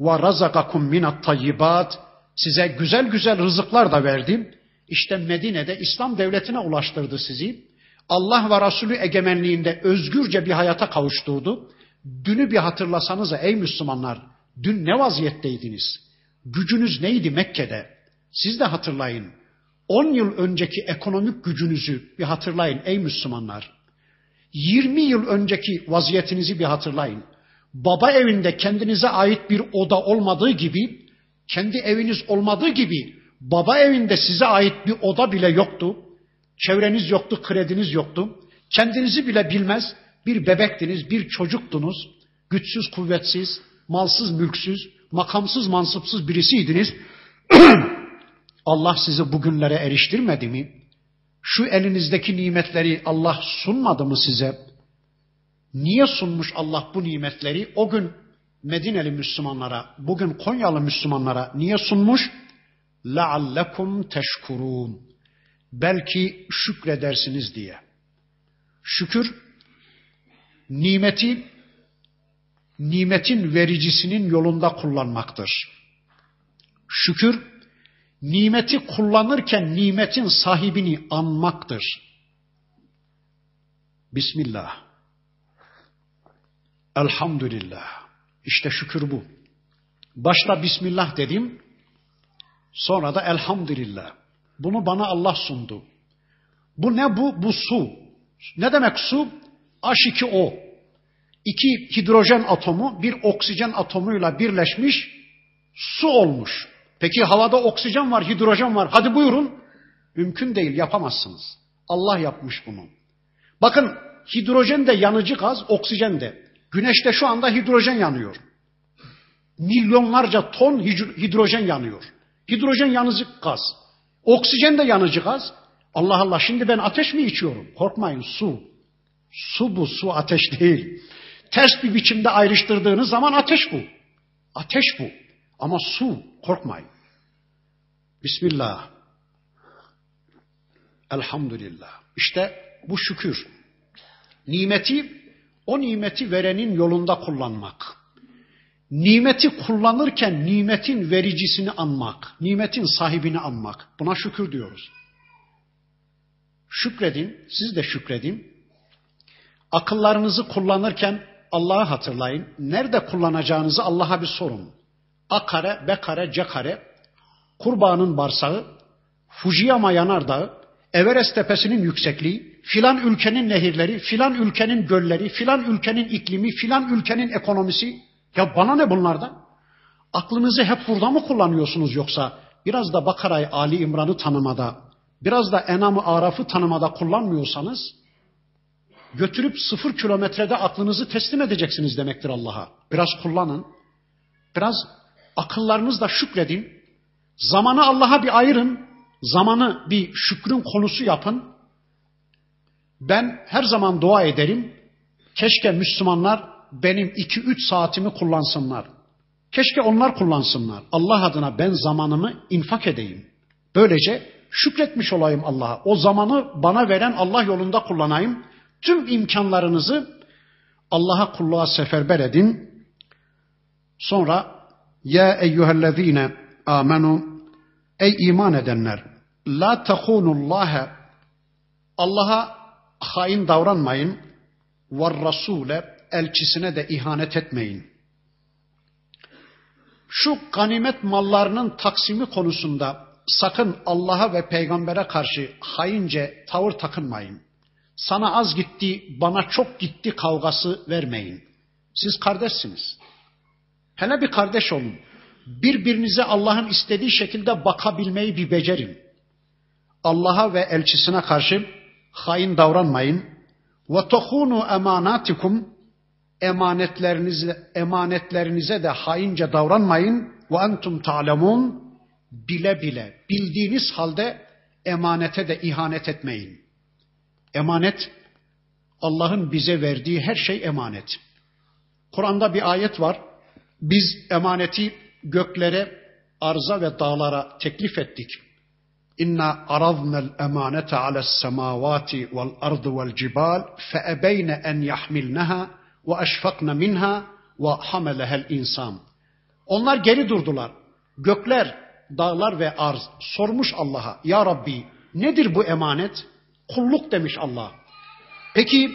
Ve razakakum minat tayyibat size güzel güzel rızıklar da verdim. İşte Medine'de İslam devletine ulaştırdı sizi. Allah ve Resulü egemenliğinde özgürce bir hayata kavuşturdu. Dünü bir hatırlasanıza ey Müslümanlar. Dün ne vaziyetteydiniz? Gücünüz neydi Mekke'de? Siz de hatırlayın. 10 yıl önceki ekonomik gücünüzü bir hatırlayın ey Müslümanlar. 20 yıl önceki vaziyetinizi bir hatırlayın. Baba evinde kendinize ait bir oda olmadığı gibi, kendi eviniz olmadığı gibi baba evinde size ait bir oda bile yoktu. Çevreniz yoktu, krediniz yoktu. Kendinizi bile bilmez bir bebektiniz, bir çocuktunuz. Güçsüz, kuvvetsiz, malsız, mülksüz, makamsız, mansıpsız birisiydiniz. Allah sizi bugünlere eriştirmedi mi? Şu elinizdeki nimetleri Allah sunmadı mı size? Niye sunmuş Allah bu nimetleri? O gün Medineli Müslümanlara, bugün Konyalı Müslümanlara niye sunmuş? لَعَلَّكُمْ teşkurun. Belki şükredersiniz diye. Şükür, nimeti, nimetin vericisinin yolunda kullanmaktır. Şükür, nimeti kullanırken nimetin sahibini anmaktır. Bismillah. Elhamdülillah. İşte şükür bu. Başta Bismillah dedim. Sonra da elhamdülillah. Bunu bana Allah sundu. Bu ne bu? Bu su. Ne demek su? H2O. İki hidrojen atomu bir oksijen atomuyla birleşmiş su olmuş. Peki havada oksijen var, hidrojen var. Hadi buyurun. Mümkün değil, yapamazsınız. Allah yapmış bunu. Bakın hidrojen de yanıcı gaz, oksijen de. Güneşte şu anda hidrojen yanıyor. Milyonlarca ton hidrojen yanıyor. Hidrojen yanıcı gaz. Oksijen de yanıcı gaz. Allah Allah şimdi ben ateş mi içiyorum? Korkmayın su. Su bu su ateş değil. Ters bir biçimde ayrıştırdığınız zaman ateş bu. Ateş bu. Ama su korkmayın. Bismillah. Elhamdülillah. İşte bu şükür. Nimeti o nimeti verenin yolunda kullanmak. Nimeti kullanırken nimetin vericisini anmak, nimetin sahibini anmak. Buna şükür diyoruz. Şükredin, siz de şükredin. Akıllarınızı kullanırken Allah'ı hatırlayın. Nerede kullanacağınızı Allah'a bir sorun. A kare, B kare, barsağı, Fujiyama yanardağı, Everest tepesinin yüksekliği, filan ülkenin nehirleri, filan ülkenin gölleri, filan ülkenin iklimi, filan ülkenin ekonomisi. Ya bana ne bunlardan? Aklınızı hep burada mı kullanıyorsunuz yoksa biraz da Bakara'yı, Ali İmran'ı tanımada, biraz da Enam-ı Araf'ı tanımada kullanmıyorsanız götürüp sıfır kilometrede aklınızı teslim edeceksiniz demektir Allah'a. Biraz kullanın. Biraz akıllarınızla şükredin. Zamanı Allah'a bir ayırın. Zamanı bir şükrün konusu yapın. Ben her zaman dua ederim. Keşke Müslümanlar benim iki üç saatimi kullansınlar. Keşke onlar kullansınlar. Allah adına ben zamanımı infak edeyim. Böylece şükretmiş olayım Allah'a. O zamanı bana veren Allah yolunda kullanayım. Tüm imkanlarınızı Allah'a kulluğa seferber edin. Sonra ya eyyühellezine amenu ey iman edenler la tehunullaha Allah'a hain davranmayın ve rasule elçisine de ihanet etmeyin. Şu ganimet mallarının taksimi konusunda sakın Allah'a ve peygambere karşı haince tavır takınmayın. Sana az gitti, bana çok gitti kavgası vermeyin. Siz kardeşsiniz. Hele bir kardeş olun. Birbirinize Allah'ın istediği şekilde bakabilmeyi bir becerin. Allah'a ve elçisine karşı hain davranmayın. Ve tuhunu emanatikum emanetlerinize emanetlerinize de haince davranmayın. Ve entum ta'lemun bile bile bildiğiniz halde emanete de ihanet etmeyin. Emanet Allah'ın bize verdiği her şey emanet. Kur'an'da bir ayet var. Biz emaneti göklere, arza ve dağlara teklif ettik. İnna aradna'l emanete ale's semavati vel ardı vel cibal fe ebeyne en yahmilnaha ve eşfakna minha ve hamelehel insan. Onlar geri durdular. Gökler, dağlar ve arz sormuş Allah'a. Ya Rabbi nedir bu emanet? Kulluk demiş Allah. Peki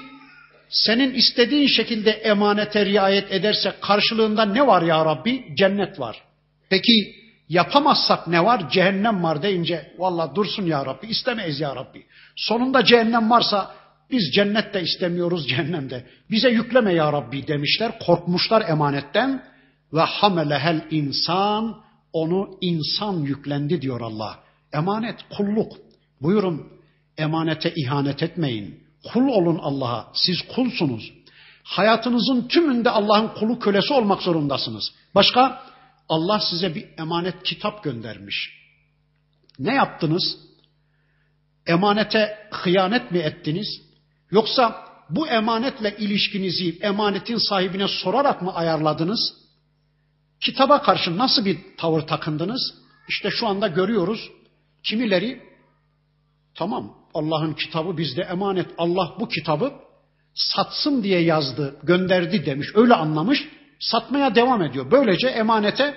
senin istediğin şekilde emanete riayet ederse karşılığında ne var ya Rabbi? Cennet var. Peki yapamazsak ne var? Cehennem var deyince valla dursun ya Rabbi istemeyiz ya Rabbi. Sonunda cehennem varsa biz cennette istemiyoruz cehennemde. Bize yükleme ya Rabbi demişler. Korkmuşlar emanetten ve hamelehel insan onu insan yüklendi diyor Allah. Emanet kulluk. Buyurun emanete ihanet etmeyin. Kul olun Allah'a. Siz kulsunuz. Hayatınızın tümünde Allah'ın kulu kölesi olmak zorundasınız. Başka Allah size bir emanet kitap göndermiş. Ne yaptınız? Emanete hıyanet mi ettiniz? Yoksa bu emanetle ilişkinizi emanetin sahibine sorarak mı ayarladınız? Kitaba karşı nasıl bir tavır takındınız? İşte şu anda görüyoruz. Kimileri tamam Allah'ın kitabı bizde emanet. Allah bu kitabı satsın diye yazdı, gönderdi demiş. Öyle anlamış. Satmaya devam ediyor. Böylece emanete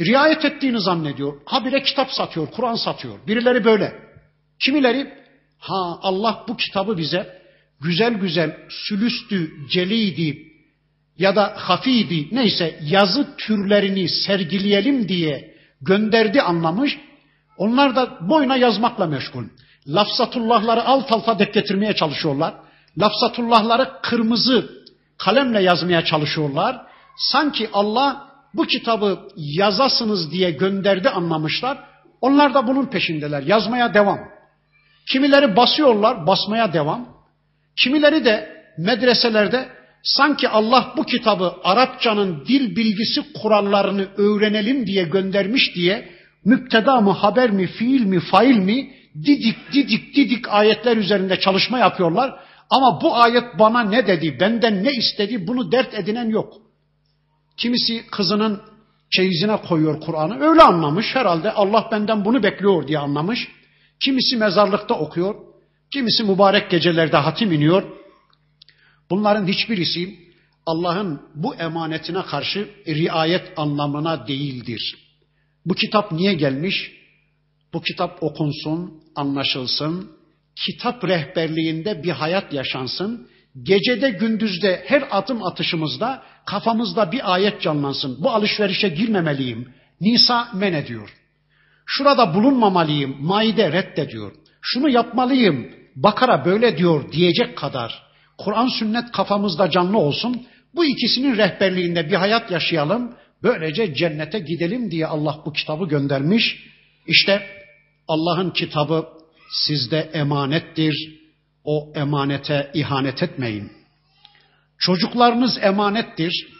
riayet ettiğini zannediyor. Habire kitap satıyor, Kur'an satıyor. Birileri böyle. Kimileri ha Allah bu kitabı bize güzel güzel sülüstü, celiydi ya da hafiydi neyse yazı türlerini sergileyelim diye gönderdi anlamış. Onlar da boyuna yazmakla meşgul. Lafzatullahları alt alta dek getirmeye çalışıyorlar. Lafzatullahları kırmızı kalemle yazmaya çalışıyorlar. Sanki Allah bu kitabı yazasınız diye gönderdi anlamışlar. Onlar da bunun peşindeler. Yazmaya devam. Kimileri basıyorlar, basmaya devam. Kimileri de medreselerde sanki Allah bu kitabı Arapçanın dil bilgisi kurallarını öğrenelim diye göndermiş diye müpteda mı, haber mi, fiil mi, fail mi didik didik didik ayetler üzerinde çalışma yapıyorlar. Ama bu ayet bana ne dedi, benden ne istedi bunu dert edinen yok. Kimisi kızının çeyizine koyuyor Kur'an'ı. Öyle anlamış herhalde Allah benden bunu bekliyor diye anlamış. Kimisi mezarlıkta okuyor. Kimisi mübarek gecelerde hatim iniyor. Bunların hiçbirisi Allah'ın bu emanetine karşı riayet anlamına değildir. Bu kitap niye gelmiş? Bu kitap okunsun, anlaşılsın, kitap rehberliğinde bir hayat yaşansın, gecede gündüzde her adım atışımızda kafamızda bir ayet canlansın. Bu alışverişe girmemeliyim. Nisa men ediyor. Şurada bulunmamalıyım. Maide reddediyor. Şunu yapmalıyım. Bakara böyle diyor diyecek kadar Kur'an sünnet kafamızda canlı olsun. Bu ikisinin rehberliğinde bir hayat yaşayalım. Böylece cennete gidelim diye Allah bu kitabı göndermiş. İşte Allah'ın kitabı sizde emanettir. O emanete ihanet etmeyin. Çocuklarınız emanettir.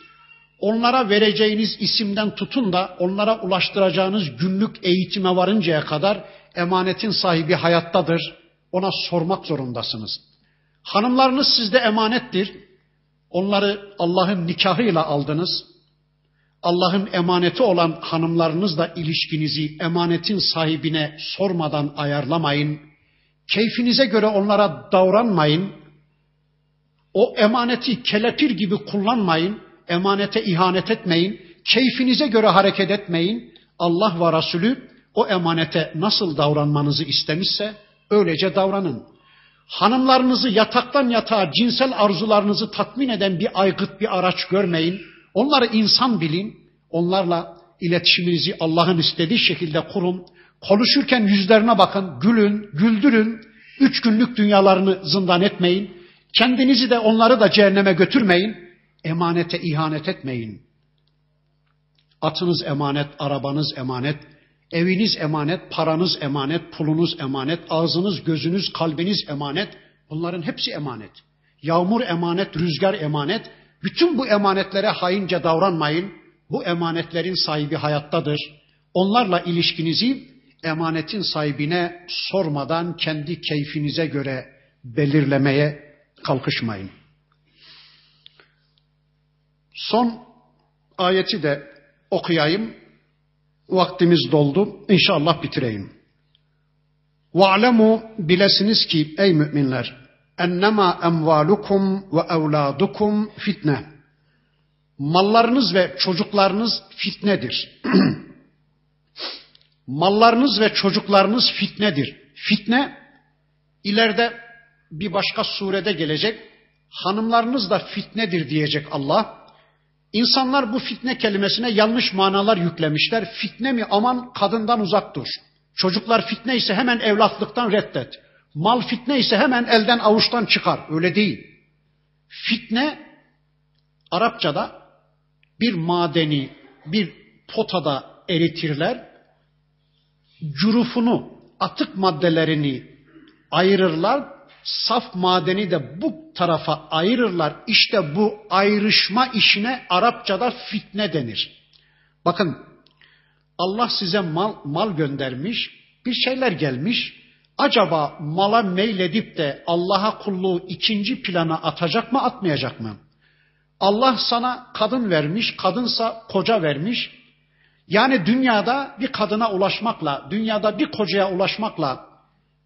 Onlara vereceğiniz isimden tutun da onlara ulaştıracağınız günlük eğitime varıncaya kadar emanetin sahibi hayattadır. Ona sormak zorundasınız. Hanımlarınız sizde emanettir. Onları Allah'ın nikahıyla aldınız. Allah'ın emaneti olan hanımlarınızla ilişkinizi emanetin sahibine sormadan ayarlamayın. Keyfinize göre onlara davranmayın. O emaneti kelepir gibi kullanmayın. Emanete ihanet etmeyin. Keyfinize göre hareket etmeyin. Allah ve Resulü o emanete nasıl davranmanızı istemişse öylece davranın. Hanımlarınızı yataktan yatağa cinsel arzularınızı tatmin eden bir aygıt, bir araç görmeyin. Onları insan bilin. Onlarla iletişiminizi Allah'ın istediği şekilde kurun. Konuşurken yüzlerine bakın, gülün, güldürün. Üç günlük dünyalarını zindan etmeyin. Kendinizi de onları da cehenneme götürmeyin. Emanete ihanet etmeyin. Atınız emanet, arabanız emanet, eviniz emanet, paranız emanet, pulunuz emanet, ağzınız, gözünüz, kalbiniz emanet. Bunların hepsi emanet. Yağmur emanet, rüzgar emanet. Bütün bu emanetlere haince davranmayın. Bu emanetlerin sahibi hayattadır. Onlarla ilişkinizi emanetin sahibine sormadan kendi keyfinize göre belirlemeye kalkışmayın. Son ayeti de okuyayım. Vaktimiz doldu. İnşallah bitireyim. Ve'lemu bilesiniz ki ey müminler ennema emvalukum ve evladukum fitne. Mallarınız ve çocuklarınız fitnedir. Mallarınız ve çocuklarınız fitnedir. Fitne ileride bir başka surede gelecek. Hanımlarınız da fitnedir diyecek Allah. İnsanlar bu fitne kelimesine yanlış manalar yüklemişler. Fitne mi aman kadından uzak dur. Çocuklar fitne ise hemen evlatlıktan reddet. Mal fitne ise hemen elden avuçtan çıkar. Öyle değil. Fitne Arapçada bir madeni bir potada eritirler. Cürufunu, atık maddelerini ayırırlar. Saf madeni de bu tarafa ayırırlar. İşte bu ayrışma işine Arapçada fitne denir. Bakın Allah size mal, mal göndermiş, bir şeyler gelmiş. Acaba mala meyledip de Allah'a kulluğu ikinci plana atacak mı atmayacak mı? Allah sana kadın vermiş, kadınsa koca vermiş. Yani dünyada bir kadına ulaşmakla, dünyada bir kocaya ulaşmakla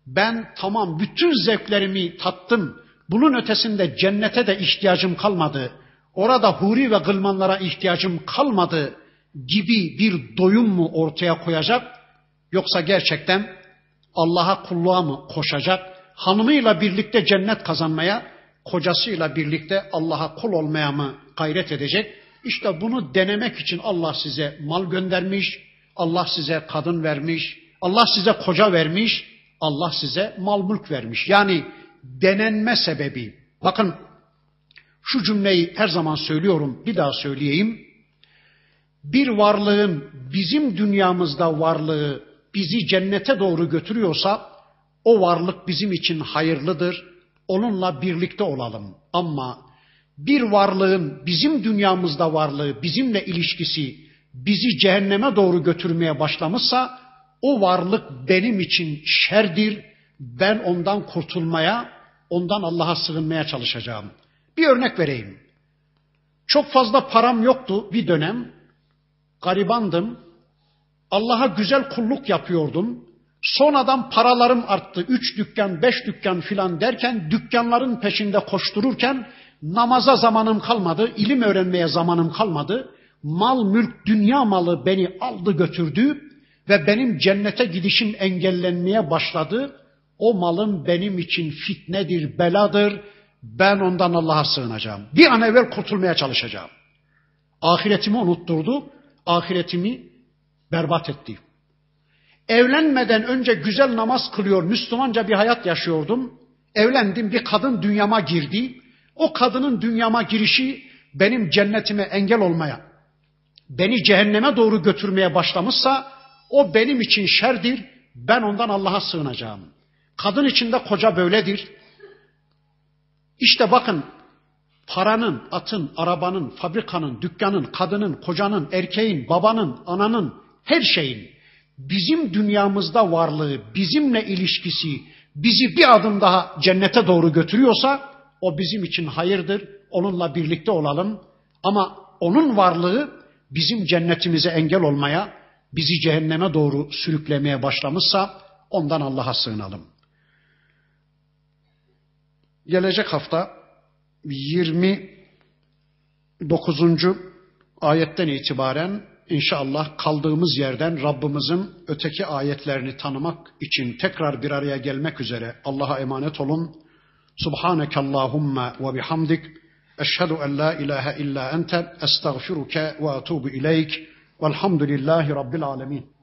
ben tamam bütün zevklerimi tattım. Bunun ötesinde cennete de ihtiyacım kalmadı. Orada huri ve gılmanlara ihtiyacım kalmadı gibi bir doyum mu ortaya koyacak? Yoksa gerçekten Allah'a kulluğa mı koşacak? Hanımıyla birlikte cennet kazanmaya, kocasıyla birlikte Allah'a kul olmaya mı gayret edecek? İşte bunu denemek için Allah size mal göndermiş, Allah size kadın vermiş, Allah size koca vermiş, Allah size mal mülk vermiş. Yani denenme sebebi. Bakın şu cümleyi her zaman söylüyorum, bir daha söyleyeyim. bir varlığın bizim dünyamızda varlığı bizi cennete doğru götürüyorsa o varlık bizim için hayırlıdır. Onunla birlikte olalım. Ama bir varlığın bizim dünyamızda varlığı, bizimle ilişkisi bizi cehenneme doğru götürmeye başlamışsa o varlık benim için şerdir. Ben ondan kurtulmaya, ondan Allah'a sığınmaya çalışacağım. Bir örnek vereyim. Çok fazla param yoktu bir dönem. Garibandım. Allah'a güzel kulluk yapıyordum. Sonradan paralarım arttı. Üç dükkan, beş dükkan filan derken dükkanların peşinde koştururken namaza zamanım kalmadı, ilim öğrenmeye zamanım kalmadı. Mal, mülk, dünya malı beni aldı götürdü ve benim cennete gidişim engellenmeye başladı. O malın benim için fitnedir, beladır. Ben ondan Allah'a sığınacağım. Bir an evvel kurtulmaya çalışacağım. Ahiretimi unutturdu, ahiretimi berbat etti. Evlenmeden önce güzel namaz kılıyor, Müslümanca bir hayat yaşıyordum. Evlendim, bir kadın dünyama girdi. O kadının dünyama girişi benim cennetime engel olmaya, beni cehenneme doğru götürmeye başlamışsa o benim için şerdir. Ben ondan Allah'a sığınacağım. Kadın içinde koca böyledir. İşte bakın paranın, atın, arabanın, fabrikanın, dükkanın, kadının, kocanın, erkeğin, babanın, ananın, her şeyin bizim dünyamızda varlığı, bizimle ilişkisi bizi bir adım daha cennete doğru götürüyorsa o bizim için hayırdır. Onunla birlikte olalım. Ama onun varlığı bizim cennetimize engel olmaya, bizi cehenneme doğru sürüklemeye başlamışsa ondan Allah'a sığınalım. Gelecek hafta 29. ayetten itibaren inşallah kaldığımız yerden Rabbimizin öteki ayetlerini tanımak için tekrar bir araya gelmek üzere Allah'a emanet olun. Subhaneke Allahumma ve bihamdik. Eşhedü en la ilahe illa ente estağfiruke ve etubu ileyk. Velhamdülillahi Rabbil alemin.